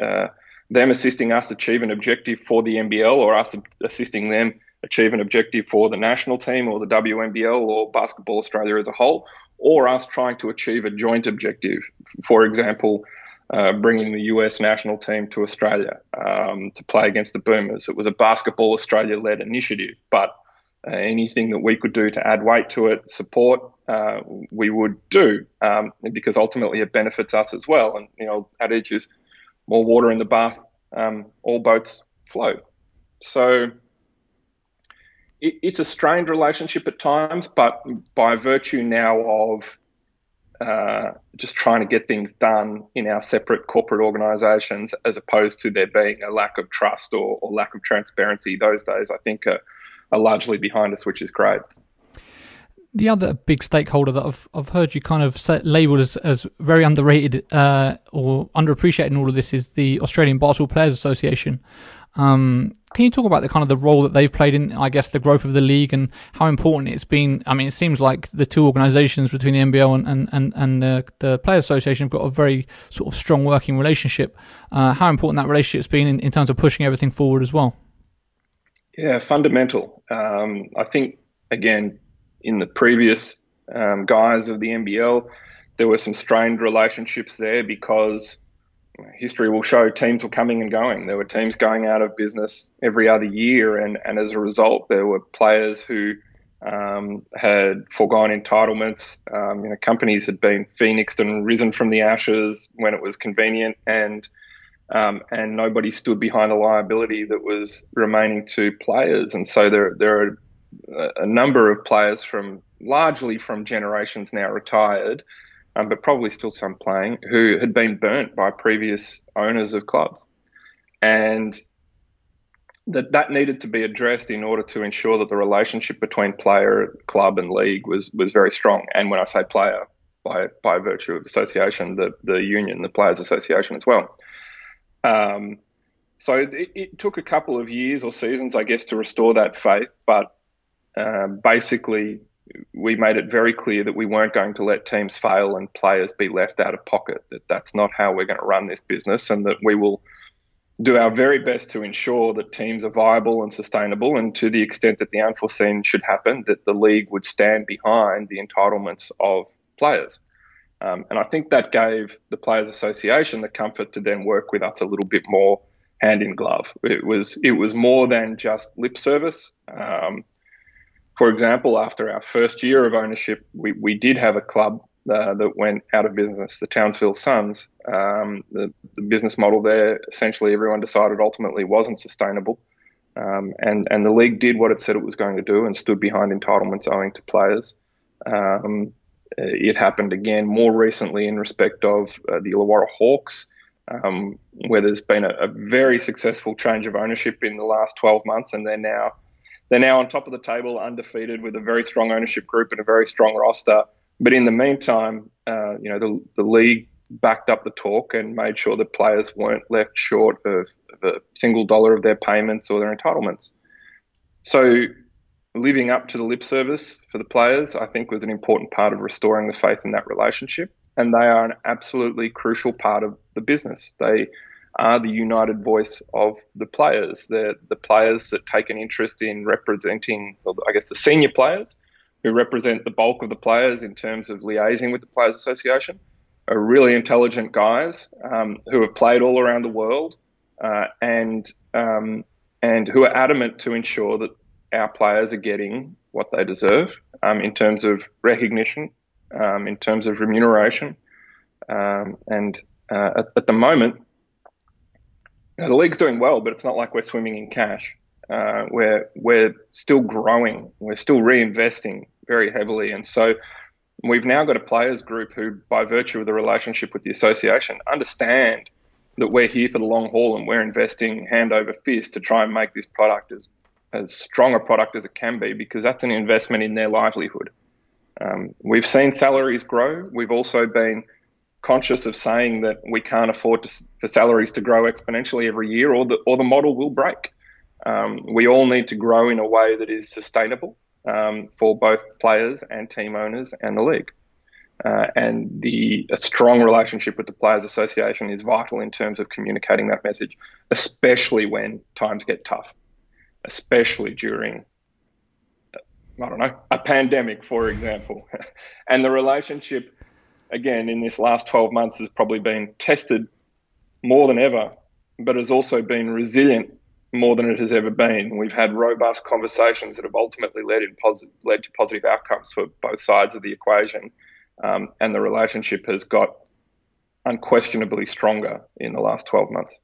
uh, them assisting us achieve an objective for the NBL or us assisting them achieve an objective for the national team or the WNBL or Basketball Australia as a whole, or us trying to achieve a joint objective. For example, uh, bringing the US national team to Australia um, to play against the Boomers. It was a Basketball Australia led initiative, but uh, anything that we could do to add weight to it, support, uh, we would do um, because ultimately it benefits us as well. And, you know, adage is more water in the bath, um, all boats float. So it, it's a strained relationship at times, but by virtue now of uh, just trying to get things done in our separate corporate organisations, as opposed to there being a lack of trust or, or lack of transparency. Those days, I think, are, are largely behind us, which is great. The other big stakeholder that I've I've heard you kind of set, labelled as, as very underrated uh, or underappreciated in all of this is the Australian Basketball Players Association. Um, can you talk about the kind of the role that they've played in, I guess, the growth of the league and how important it's been? I mean, it seems like the two organisations between the NBL and and and, and the, the Players Association have got a very sort of strong working relationship. Uh, how important that relationship's been in, in terms of pushing everything forward as well? Yeah, fundamental. Um, I think again in the previous um, guise of the NBL, there were some strained relationships there because history will show teams were coming and going. There were teams going out of business every other year, and, and as a result, there were players who um, had foregone entitlements. Um, you know, companies had been phoenixed and risen from the ashes when it was convenient, and um, and nobody stood behind the liability that was remaining to players. And so there there are a number of players from largely from generations now retired um, but probably still some playing, who had been burnt by previous owners of clubs. And that that needed to be addressed in order to ensure that the relationship between player, club, and league was was very strong. And when I say player, by by virtue of association, the the union, the players' association as well. Um, so it, it, took a couple of years or seasons, I guess, to restore that faith. But um, basically, we made it very clear that we weren't going to let teams fail and players be left out of pocket. That that's not how we're going to run this business, and that we will do our very best to ensure that teams are viable and sustainable. And to the extent that the unforeseen should happen, that the league would stand behind the entitlements of players. Um, and I think that gave the Players Association the comfort to then work with us a little bit more hand in glove. It was it was more than just lip service. Um, for example, after our first year of ownership, we, we did have a club uh, that went out of business, the Townsville Suns. Um, the, the, business model there, essentially, everyone decided ultimately wasn't sustainable. Um, and, and the league did what it said it was going to do and stood behind entitlements owing to players. Um, it happened again more recently in respect of uh, the Illawarra Hawks, um, where there's been a, a, very successful change of ownership in the last 12 months, and they're now they're now on top of the table, undefeated, with a very strong ownership group and a very strong roster. But in the meantime, uh, you know, the, the league backed up the talk and made sure that players weren't left short of, of a single dollar of their payments or their entitlements. So, living up to the lip service for the players, I think, was an important part of restoring the faith in that relationship. And they are an absolutely crucial part of the business. They are the united voice of the players. They're the players that take an interest in representing, I guess, the senior players who represent the bulk of the players in terms of liaising with the Players Association are really intelligent guys um, who have played all around the world uh, and um, and who are adamant to ensure that our players are getting what they deserve um, in terms of recognition, um, in terms of remuneration, um, and uh, at, at, the moment, know, the league's doing well, but it's not like we're swimming in cash. Uh, we're we're still growing. We're still reinvesting very heavily, and so we've now got a players group who, by virtue of the relationship with the association, understand that we're here for the long haul and we're investing hand over fist to try and make this product as as strong a product as it can be because that's an investment in their livelihood. Um, we've seen salaries grow. We've also been conscious of saying that we can't afford to, for salaries to grow exponentially every year, or the or the model will break. Um, we all need to grow in a way that is sustainable um, for both players and team owners and the league. Uh, and the a strong relationship with the Players Association is vital in terms of communicating that message, especially when times get tough, especially during I don't know a pandemic, for example. and the relationship again, in this last 12 months has probably been tested more than ever, but has also been resilient more than it has ever been. We've had robust conversations that have ultimately led in led to positive outcomes for both sides of the equation, um, and the relationship has got unquestionably stronger in the last 12 months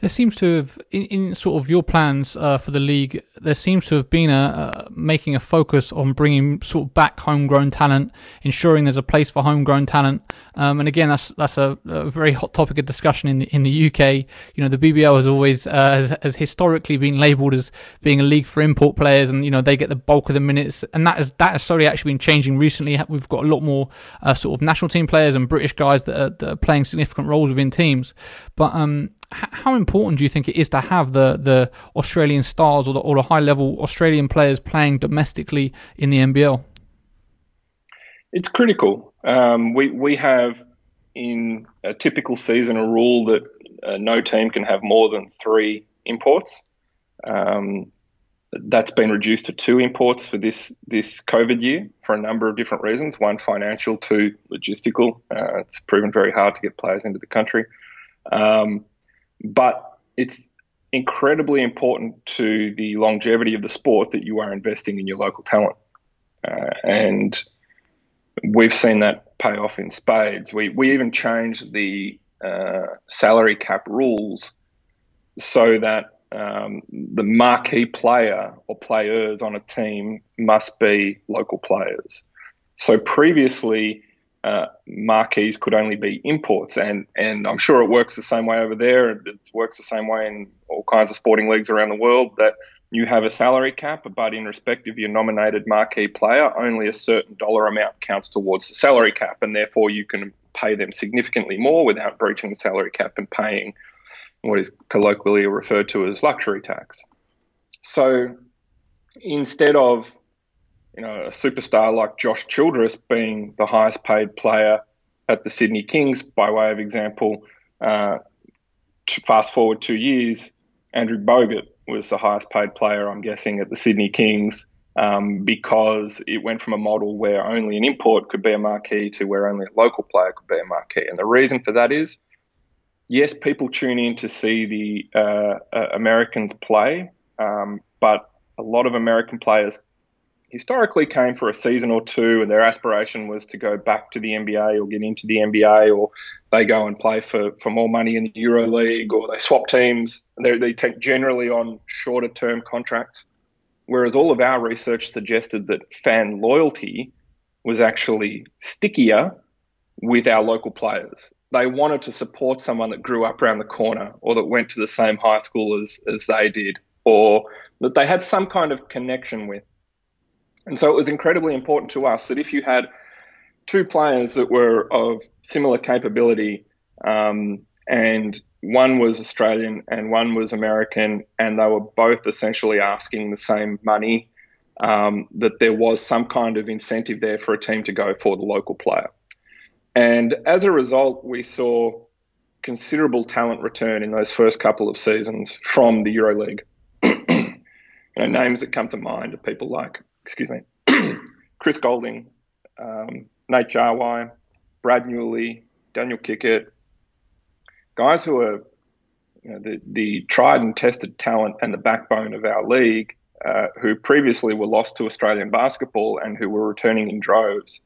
there seems to have in, in sort of your plans uh, for the league there seems to have been a uh, making a focus on bringing sort of back homegrown talent ensuring there's a place for homegrown talent. Um, and again that's that's a, a, very hot topic of discussion in the, in the UK you know the BBL has always uh, has, has, historically been labeled as being a league for import players and you know they get the bulk of the minutes and that is that has slowly actually been changing recently. We've got a lot more uh, sort of national team players and British guys that are, that are playing significant roles within teams. But um how important do you think it is to have the, the Australian stars or the, or the high level Australian players playing domestically in the NBL? It's critical. Um, we we have in a typical season a rule that uh, no team can have more than three imports. Um, that's been reduced to two imports for this this COVID year for a number of different reasons. One financial, two logistical. Uh, it's proven very hard to get players into the country. Um, but it's incredibly important to the longevity of the sport that you are investing in your local talent. Uh, and we've seen that pay off in spades. We, we even changed the uh, salary cap rules so that um, the marquee player or players on a team must be local players. So previously, uh, marquees could only be imports, and and I'm sure it works the same way over there. It works the same way in all kinds of sporting leagues around the world. That you have a salary cap, but in respect of your nominated marquee player, only a certain dollar amount counts towards the salary cap, and therefore you can pay them significantly more without breaching the salary cap and paying what is colloquially referred to as luxury tax. So instead of you know, a superstar like Josh Childress being the highest paid player at the Sydney Kings, by way of example. Uh, fast forward two years, Andrew Bogut was the highest paid player, I'm guessing, at the Sydney Kings um, because it went from a model where only an import could be a marquee to where only a local player could be a marquee. And the reason for that is, yes, people tune in to see the uh, uh, Americans play, um, but a lot of American players historically came for a season or two, and their aspiration was to go back to the NBA or get into the NBA, or they go and play for, for more money in the Euro League, or they swap teams. They're, they take generally on shorter term contracts. Whereas all of our research suggested that fan loyalty was actually stickier with our local players. They wanted to support someone that grew up around the corner or that went to the same high school as, as they did or that they had some kind of connection with. And so it was incredibly important to us that if you had two players that were of similar capability, um, and one was Australian and one was American, and they were both essentially asking the same money, um, that there was some kind of incentive there for a team to go for the local player. And as a result, we saw considerable talent return in those first couple of seasons from the EuroLeague. you know, names that come to mind are people like excuse me, Chris Goulding, um, Nate Jawai, Brad Newley, Daniel Kickert, guys who are you know, the, the tried and tested talent and the backbone of our league, uh, who previously were lost to Australian basketball and who were returning in droves.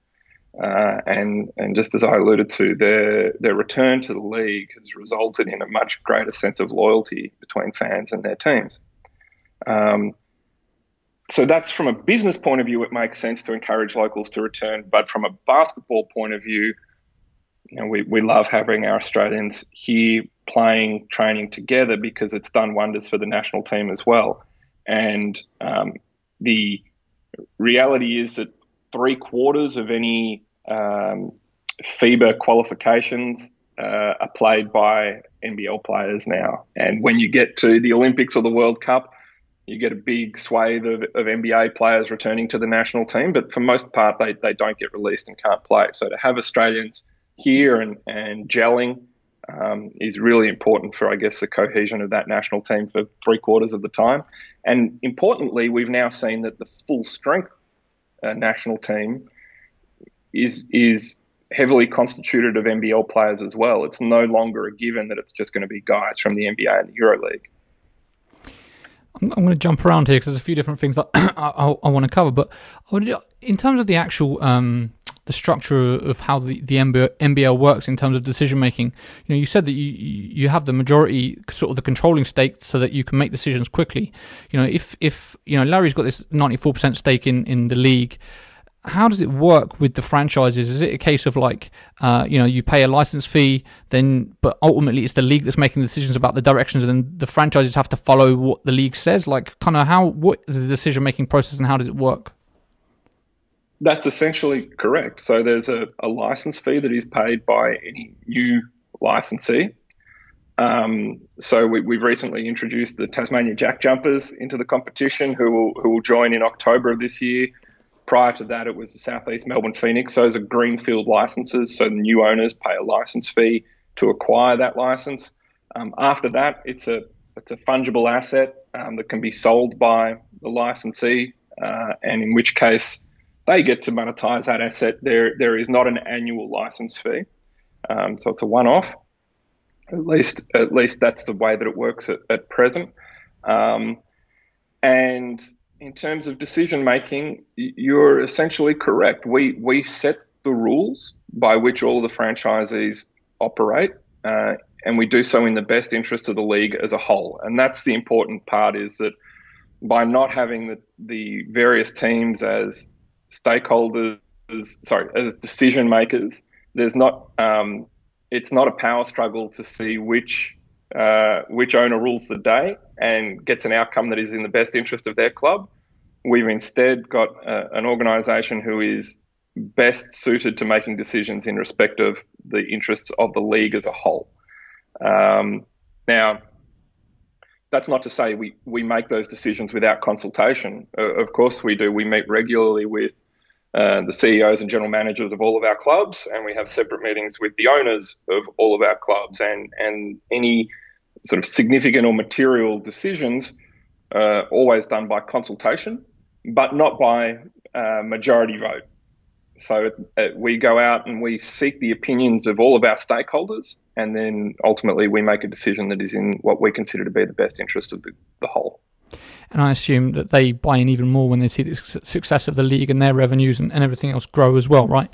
Uh, and and just as I alluded to, their their return to the league has resulted in a much greater sense of loyalty between fans and their teams. Um, so that's from a business point of view, it makes sense to encourage locals to return. But from a basketball point of view, you know, we, we love having our Australians here playing, training together because it's done wonders for the national team as well. And um, the reality is that three quarters of any um, FIBA qualifications uh, are played by NBL players now. And when you get to the Olympics or the World Cup, you get a big swathe of, of NBA players returning to the national team, but for most part, they, they don't get released and can't play. So to have Australians here and, and gelling um, is really important for, I guess, the cohesion of that national team for three quarters of the time. And importantly, we've now seen that the full strength uh, national team is is heavily constituted of NBL players as well. It's no longer a given that it's just going to be guys from the NBA and the EuroLeague. I'm, I'm going to jump around here because there's a few different things that I, I, want to cover. But in terms of the actual um, the structure of how the, the NBL works in terms of decision making, you know, you said that you you have the majority, sort of the controlling stake, so that you can make decisions quickly. You know, if if you know Larry's got this 94% stake in in the league how does it work with the franchises? Is it a case of like, uh, you know, you pay a license fee, then, but ultimately it's the league that's making decisions about the directions, and then the franchises have to follow what the league says? Like, kind of how, what is the decision making process and how does it work? That's essentially correct. So there's a, a license fee that is paid by any new licensee. Um, so we, have recently introduced the Tasmania Jack Jumpers into the competition, who will who will join in October of this year. Prior to that, it was the Southeast Melbourne Phoenix. Those are greenfield licenses, so the new owners pay a license fee to acquire that license. Um, after that, it's a it's a fungible asset um, that can be sold by the licensee, uh, and in which case they get to monetize that asset. There there is not an annual license fee, um, so it's a one off. At least at least that's the way that it works at, at present. Um, and in terms of decision making, you're essentially correct. We we set the rules by which all the franchisees operate, uh, and we do so in the best interest of the league as a whole. And that's the important part: is that by not having the, the various teams as stakeholders, sorry, as decision makers, there's not um, it's not a power struggle to see which uh, which owner rules the day and gets an outcome that is in the best interest of their club. We've instead got uh, an organisation who is best suited to making decisions in respect of the interests of the league as a whole. Um, now, that's not to say we, we make those decisions without consultation. Uh, of course, we do. We meet regularly with uh, the CEOs and general managers of all of our clubs, and we have separate meetings with the owners of all of our clubs. And, and any sort of significant or material decisions uh, always done by consultation, but not by uh, majority vote. So uh, we go out and we seek the opinions of all of our stakeholders, and then ultimately we make a decision that is in what we consider to be the best interest of the, the whole. And I assume that they buy in even more when they see the success of the league and their revenues and, and everything else grow as well, right?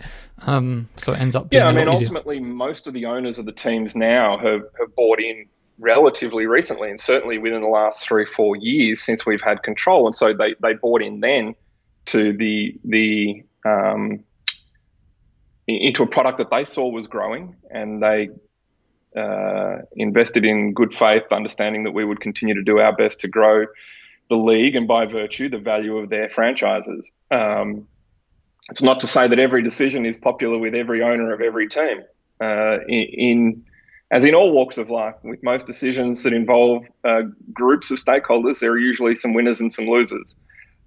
Um, so it ends up being yeah. I mean, ultimately, most of the owners of the teams now have, have bought in relatively recently, and certainly within the last three, four years since we've had control. And so they, they bought in then to the the um, into a product that they saw was growing, and they uh, invested in good faith, understanding that we would continue to do our best to grow the league and by virtue the value of their franchises. Um, it's not to say that every decision is popular with every owner of every team. Uh, in, in, as in all walks of life, with most decisions that involve uh, groups of stakeholders, there are usually some winners and some losers.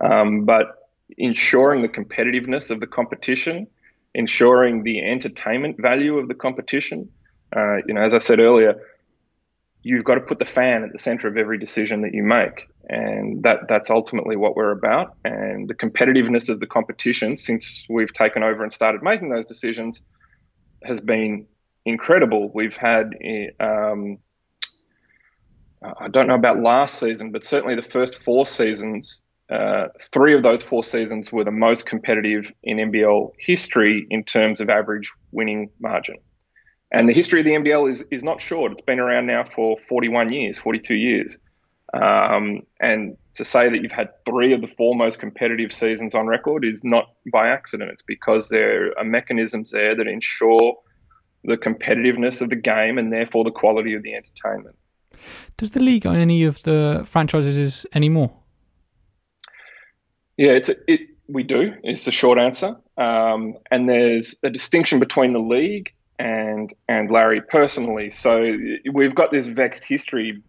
Um, but ensuring the competitiveness of the competition, ensuring the entertainment value of the competition, uh, you know, as I said earlier, you've got to put the fan at the center of every decision that you make, and that that's ultimately what we're about. And the competitiveness of the competition since we've taken over and started making those decisions has been incredible. We've had. Um, I don't know about last season, but certainly the first four seasons, uh, three of those four seasons were the most competitive in NBL history in terms of average winning margin. And the history of the NBL is, is not short. It's been around now for 41 years, 42 years. Um, and to say that you've had three of the four most competitive seasons on record is not by accident. It's because there are mechanisms there that ensure the competitiveness of the game and therefore the quality of the entertainment. Does the league own any of the franchises anymore? Yeah, it's a, it. We do. Is the short answer. Um, and there's a distinction between the league and and Larry personally. So we've got this vexed history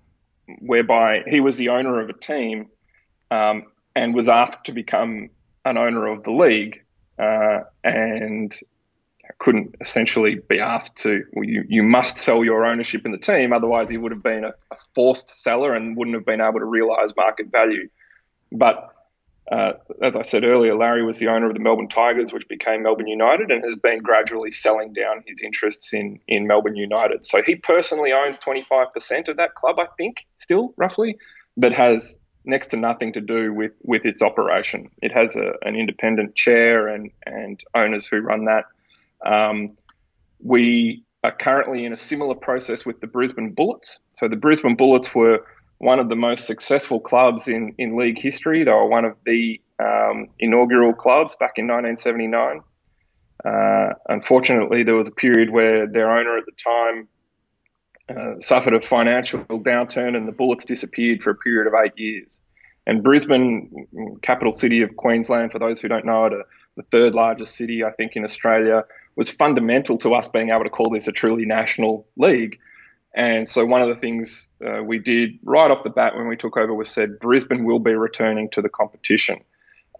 whereby he was the owner of a team um, and was asked to become an owner of the league uh, and couldn't essentially be asked to well, you, you must sell your ownership in the team otherwise he would have been a, a forced seller and wouldn't have been able to realize market value but uh, as I said earlier, Larry was the owner of the Melbourne Tigers, which became Melbourne United, and has been gradually selling down his interests in in Melbourne United. So he personally owns 25% of that club, I think, still roughly, but has next to nothing to do with with its operation. It has a, an independent chair and and owners who run that. Um, we are currently in a similar process with the Brisbane Bullets. So the Brisbane Bullets were one of the most successful clubs in, in league history. They were one of the um, inaugural clubs back in 1979. Uh, unfortunately, there was a period where their owner at the time uh, suffered a financial downturn and the Bullets disappeared for a period of eight years. And Brisbane, capital city of Queensland, for those who don't know it, the third largest city, I think, in Australia, was fundamental to us being able to call this a truly national league and so one of the things uh, we did right off the bat when we took over was said Brisbane will be returning to the competition.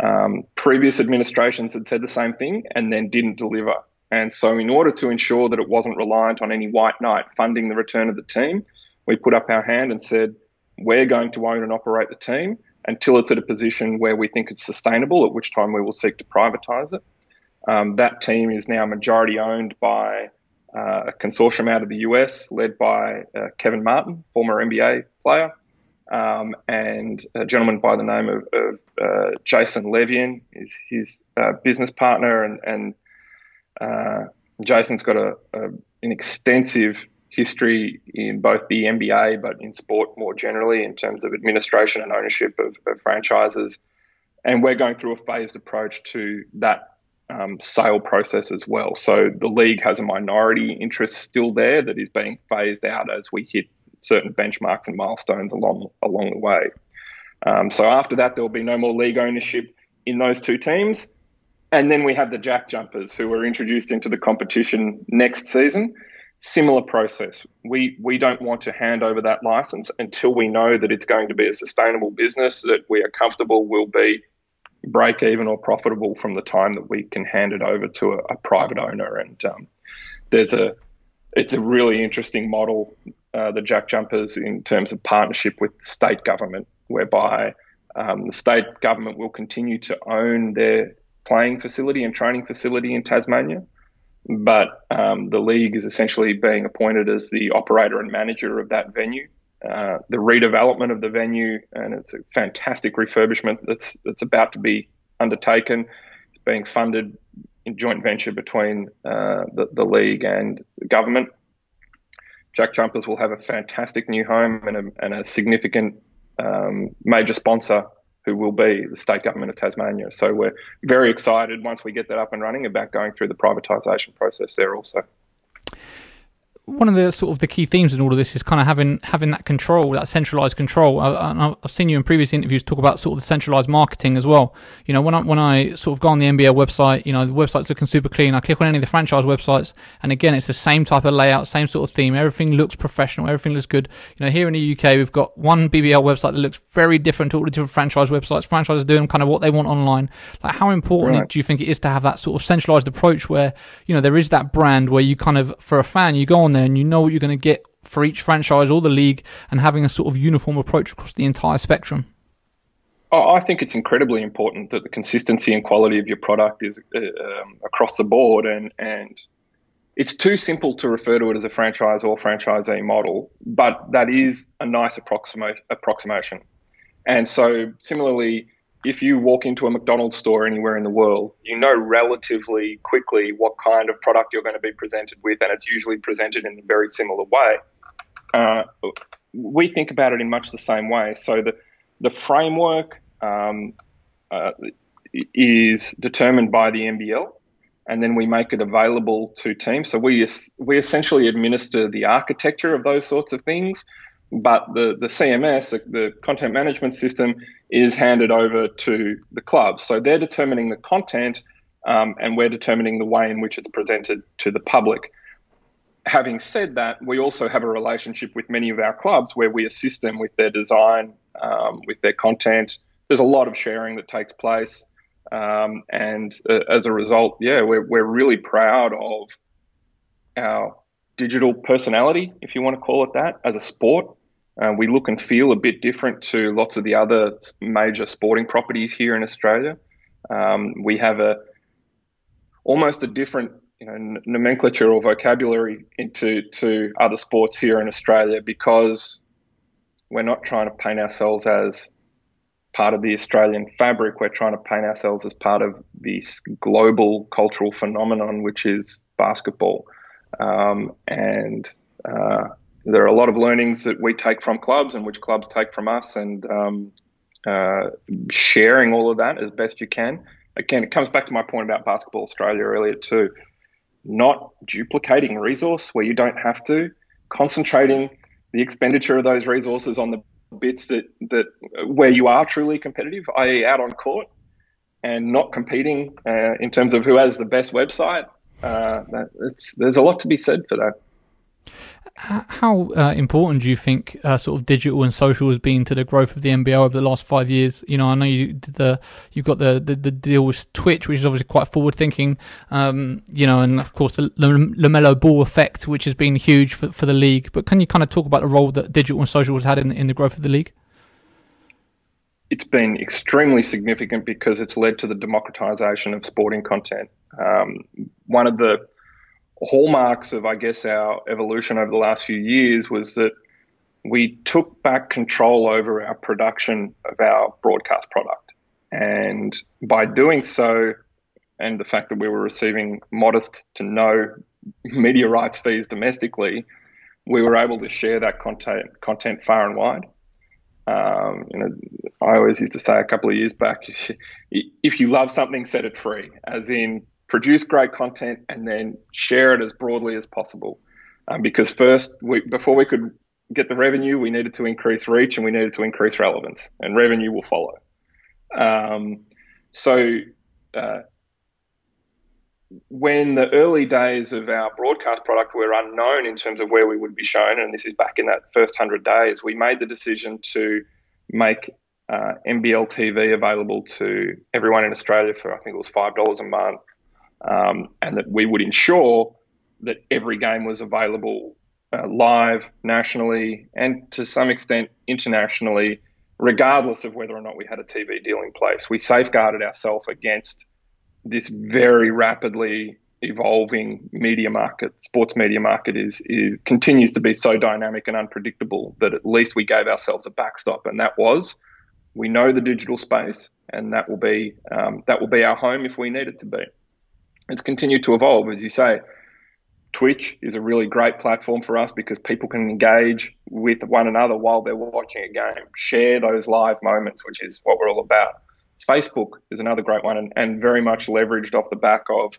Um, previous administrations had said the same thing and then didn't deliver. And so, in order to ensure that it wasn't reliant on any white knight funding the return of the team, we put up our hand and said, we're going to own and operate the team until it's at a position where we think it's sustainable, at which time we will seek to privatise it. Um, that team is now majority owned by uh, a consortium out of the US led by uh, Kevin Martin, former NBA player, um, and a gentleman by the name of, of uh, Jason Levien is his uh, business partner, and, and uh, Jason's got a, a, an extensive history in both the NBA, but in sport more generally in terms of administration and ownership of, of franchises. And we're going through a phased approach to that um, sale process as well. So the league has a minority interest still there that is being phased out as we hit certain benchmarks and milestones along along the way. Um, so after that, there will be no more league ownership in those two teams, and then we have the Jack Jumpers who were introduced into the competition next season. Similar process. We we don't want to hand over that license until we know that it's going to be a sustainable business that we are comfortable will be break even or profitable from the time that we can hand it over to a, a private owner. And um, there's a it's a really interesting model, uh, the Jack Jumpers, in terms of partnership with state government, whereby um, the state government will continue to own their playing facility and training facility in Tasmania, but um, the league is essentially being appointed as the operator and manager of that venue uh, the redevelopment of the venue, and it's a fantastic refurbishment that's that's about to be undertaken. It's being funded in joint venture between uh, the, the league and the government. Jack Jumpers will have a fantastic new home and a, and a significant um, major sponsor who will be the state government of Tasmania. So we're very excited once we get that up and running about going through the privatisation process there also one of the sort of the key themes in all of this is kind of having having that control, that centralized control. I, have seen you in previous interviews talk about sort of the centralized marketing as well. You know, when I when I sort of go on the NBL website, you know, the website's looking super clean. I click on any of the franchise websites, and again, it's the same type of layout, same sort of theme. Everything looks professional. Everything looks good. You know, here in the UK, we've got one BBL website that looks very different to all the different franchise websites. Franchises doing kind of what they want online. Like, how important right. do you think it is to have that sort of centralized approach where you know there is that brand where you kind of for a fan you go on there and you know what you're going to get for each franchise or the league and having a sort of uniform approach across the entire spectrum? I think it's incredibly important that the consistency and quality of your product is uh, um, across the board, and and it's too simple to refer to it as a franchise or franchisee model, but that is a nice approximate, approximation. And so, similarly, if you walk into a McDonald's store anywhere in the world, you know relatively quickly what kind of product you're going to be presented with, and it's usually presented in a very similar way. Uh, we think about it in much the same way. So the the framework um, uh, is determined by the NBL, and then we make it available to teams. So we we essentially administer the architecture of those sorts of things but the, the CMS, the, the, content management system, is handed over to the clubs. So they're determining the content um, and we're determining the way in which it's presented to the public. Having said that, we also have a relationship with many of our clubs where we assist them with their design, um, with their content. There's a lot of sharing that takes place. Um, and uh, as a result, yeah, we're, we're really proud of our digital personality, if you want to call it that, as a sport. Uh, we look and feel a bit different to lots of the other major sporting properties here in Australia. Um, we have a almost a different you know, nomenclature or vocabulary into to other sports here in Australia because we're not trying to paint ourselves as part of the Australian fabric. We're trying to paint ourselves as part of this global cultural phenomenon, which is basketball. Um, and uh, there are a lot of learnings that we take from clubs and which clubs take from us, and um, uh, sharing all of that as best you can. Again, it comes back to my point about Basketball Australia earlier too. Not duplicating resource where you don't have to, concentrating the expenditure of those resources on the bits that that where you are truly competitive, i.e., out on court, and not competing uh, in terms of who has the best website uh, there's a lot to be said for that. How uh, important do you think uh, sort of digital and social has been to the growth of the NBL over the last five years? You know, I know you did the you've got the, the, the deal with Twitch, which is obviously quite forward thinking. Um, you know, and of course the LaMelo Ball effect, which has been huge for for the league. But can you kind of talk about the role that digital and social has had in in the growth of the league? It's been extremely significant because it's led to the democratization of sporting content. Um, one of the hallmarks of, I guess, our evolution over the last few years was that we took back control over our production of our broadcast product. And by doing so, and the fact that we were receiving modest to no media rights fees domestically, we were able to share that content content far and wide. Um, you know, I always used to say a couple of years back, if you love something, set it free. As in, produce great content and then share it as broadly as possible. Um, because first, we, before we could get the revenue, we needed to increase reach and we needed to increase relevance, and revenue will follow. Um, so, uh, when the early days of our broadcast product were unknown in terms of where we would be shown, and this is back in that first 100 days, we made the decision to make uh, NBL TV available to everyone in Australia for I think it was $5 a month um, and that we would ensure that every game was available uh, live nationally and to some extent internationally, regardless of whether or not we had a TV deal in place. We safeguarded ourselves against this very rapidly evolving media market, sports media market, is, is continues to be so dynamic and unpredictable that at least we gave ourselves a backstop, and that was we know the digital space, and that will be um, that will be our home if we need it to be. It's continued to evolve, as you say. Twitch is a really great platform for us because people can engage with one another while they're watching a game, share those live moments, which is what we're all about. Facebook is another great one and, and very much leveraged off the back of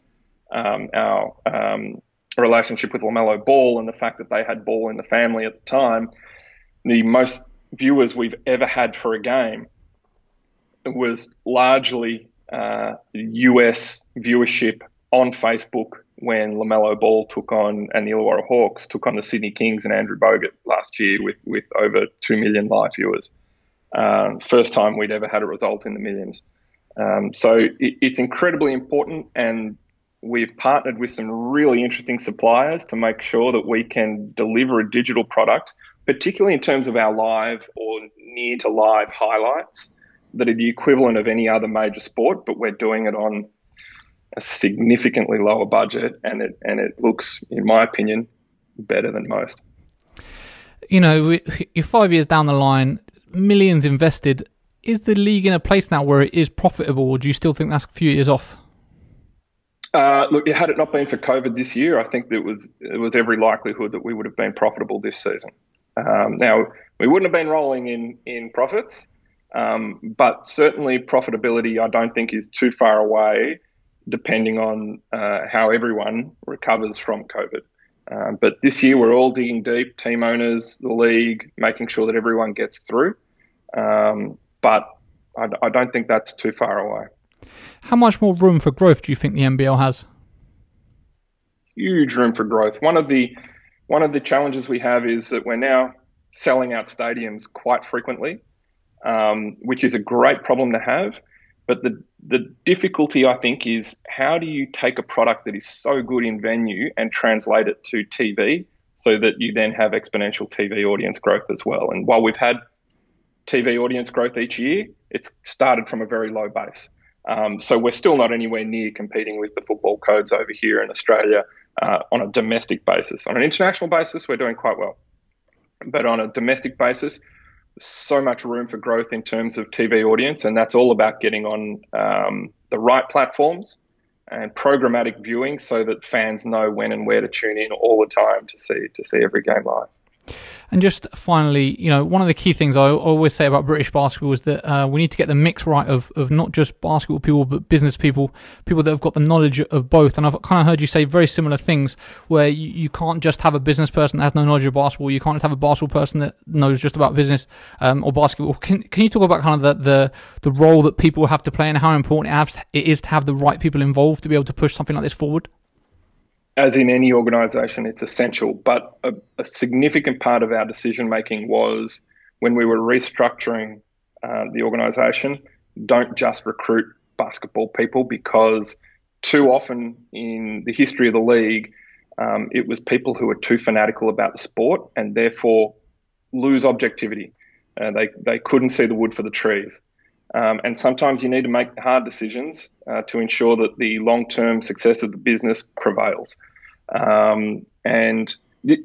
um, our um, relationship with LaMelo Ball and the fact that they had Ball in the family at the time. The most viewers we've ever had for a game was largely uh, US viewership on Facebook when LaMelo Ball took on and the Illawarra Hawks took on the Sydney Kings and Andrew Bogut last year with, with over 2 million live viewers. Um, first time we'd ever had a result in the millions. Um, so it, it's incredibly important, and we've partnered with some really interesting suppliers to make sure that we can deliver a digital product, particularly in terms of our live or near to live highlights that are the equivalent of any other major sport, but we're doing it on a significantly lower budget, and it and it looks, in my opinion, better than most. You know, you're five years down the line, millions invested. Is the league in a place now where it is profitable, or do you still think that's a few years off? Uh, look, had it not been for COVID this year, I think there was it was every likelihood that we would have been profitable this season. Um, now we wouldn't have been rolling in in profits, um, but certainly profitability I don't think is too far away depending on uh, how everyone recovers from COVID. Uh, but this year, we're all digging deep, team owners, the league, making sure that everyone gets through. Um, but I, I, don't think that's too far away. How much more room for growth do you think the NBL has? Huge room for growth. One of the one of the challenges we have is that we're now selling out stadiums quite frequently, um, which is a great problem to have. But the the difficulty, I think, is how do you take a product that is so good in venue and translate it to TV so that you then have exponential TV audience growth as well. And while we've had TV audience growth each year, it's started from a very low base. Um, so we're still not anywhere near competing with the football codes over here in Australia uh, on a domestic basis. On an international basis, we're doing quite well. But on a domestic basis, so much room for growth in terms of TV audience, and that's all about getting on um, the right platforms and programmatic viewing, so that fans know when and where to tune in all the time to see to see every game live. And just finally, you know, one of the key things I always say about British basketball is that uh, we need to get the mix right of, of not just basketball people, but business people, people that have got the knowledge of both. And I've kind of heard you say very similar things where you, you can't just have a business person that has no knowledge of basketball. You can't have a basketball person that knows just about business um, or basketball. Can, can you talk about kind of the, the, the role that people have to play and how important it is to have the right people involved to be able to push something like this forward? As in any organization, it's essential. But a, a significant part of our decision making was when we were restructuring uh, the organization, don't just recruit basketball people because too often in the history of the league, um, it was people who were too fanatical about the sport and therefore lose objectivity. Uh, they, they couldn't see the wood for the trees. Um, and sometimes you need to make hard decisions uh, to ensure that the long term success of the business prevails. Um, and th-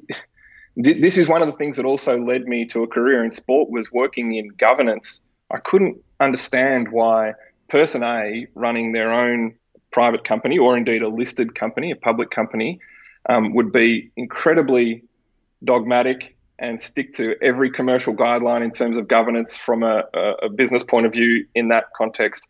th- this is one of the things that also led me to a career in sport was working in governance. I couldn't understand why person A running their own private company or indeed a listed company, a public company, um, would be incredibly dogmatic and stick to every commercial guideline in terms of governance from a, a, business point of view in that context,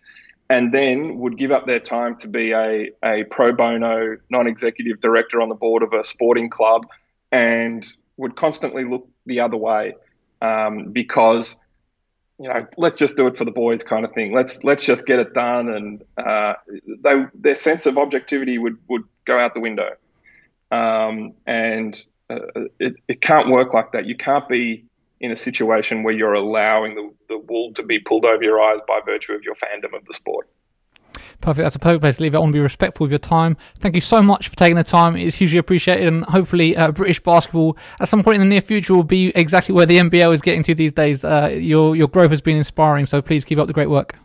and then would give up their time to be a, a pro bono non executive director on the board of a sporting club and would constantly look the other way um, because you know, let's just do it for the boys kind of thing. Let's let's just get it done, and uh, they, their sense of objectivity would, would go out the window. Um, and uh, it, it can't work like that. You can't be in a situation where you're allowing the, the wool to be pulled over your eyes by virtue of your fandom of the sport. Perfect. That's a perfect place to leave it. I want to be respectful of your time. Thank you so much for taking the time. It's hugely appreciated, and hopefully, uh, British basketball at some point in the near future will be exactly where the NBL is getting to these days. Uh, your your growth has been inspiring, so please keep up the great work.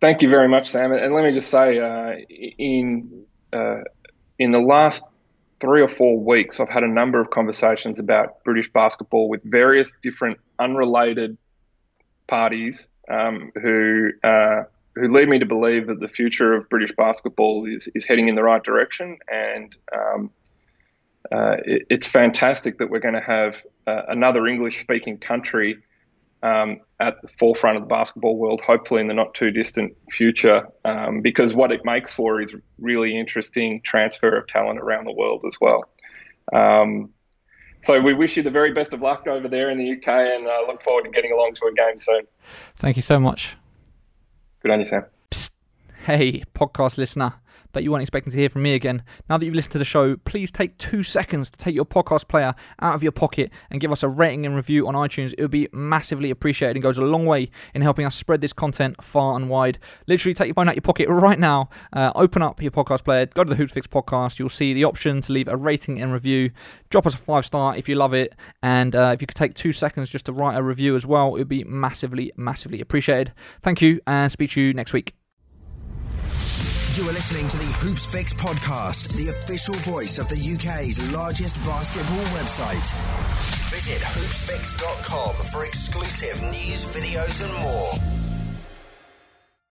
Thank you very much, Sam. And let me just say, uh, in uh, in the last three or four weeks, I've had a number of conversations about British basketball with various different unrelated parties um, who uh, who lead me to believe that the future of British basketball is is heading in the right direction, and um, uh, it, it's fantastic that we're going to have uh, another English-speaking country um, at the forefront of the basketball world, hopefully in the not too distant future, um, because what it makes for is really interesting transfer of talent around the world as well. Um, so we wish you the very best of luck over there in the UK, and uh, look forward to getting along to a game soon. Thank you so much. Good on you, Sam. Psst. Hey, podcast listener bet you weren't expecting to hear from me again. Now that you've listened to the show, please take two seconds to take your podcast player out of your pocket and give us a rating and review on iTunes. It would be massively appreciated and goes a long way in helping us spread this content far and wide. Literally, take your phone out of your pocket right now, uh, open up your podcast player, go to the Hoopsfix podcast. You'll see the option to leave a rating and review. Drop us a five star if you love it, and uh, if you could take two seconds just to write a review as well, it would be massively, massively appreciated. Thank you, and speak to you next week. You are listening to the Hoopsfix podcast, the official voice of the UK's largest basketball website. Visit hoopsfix.com for exclusive news, videos, and more.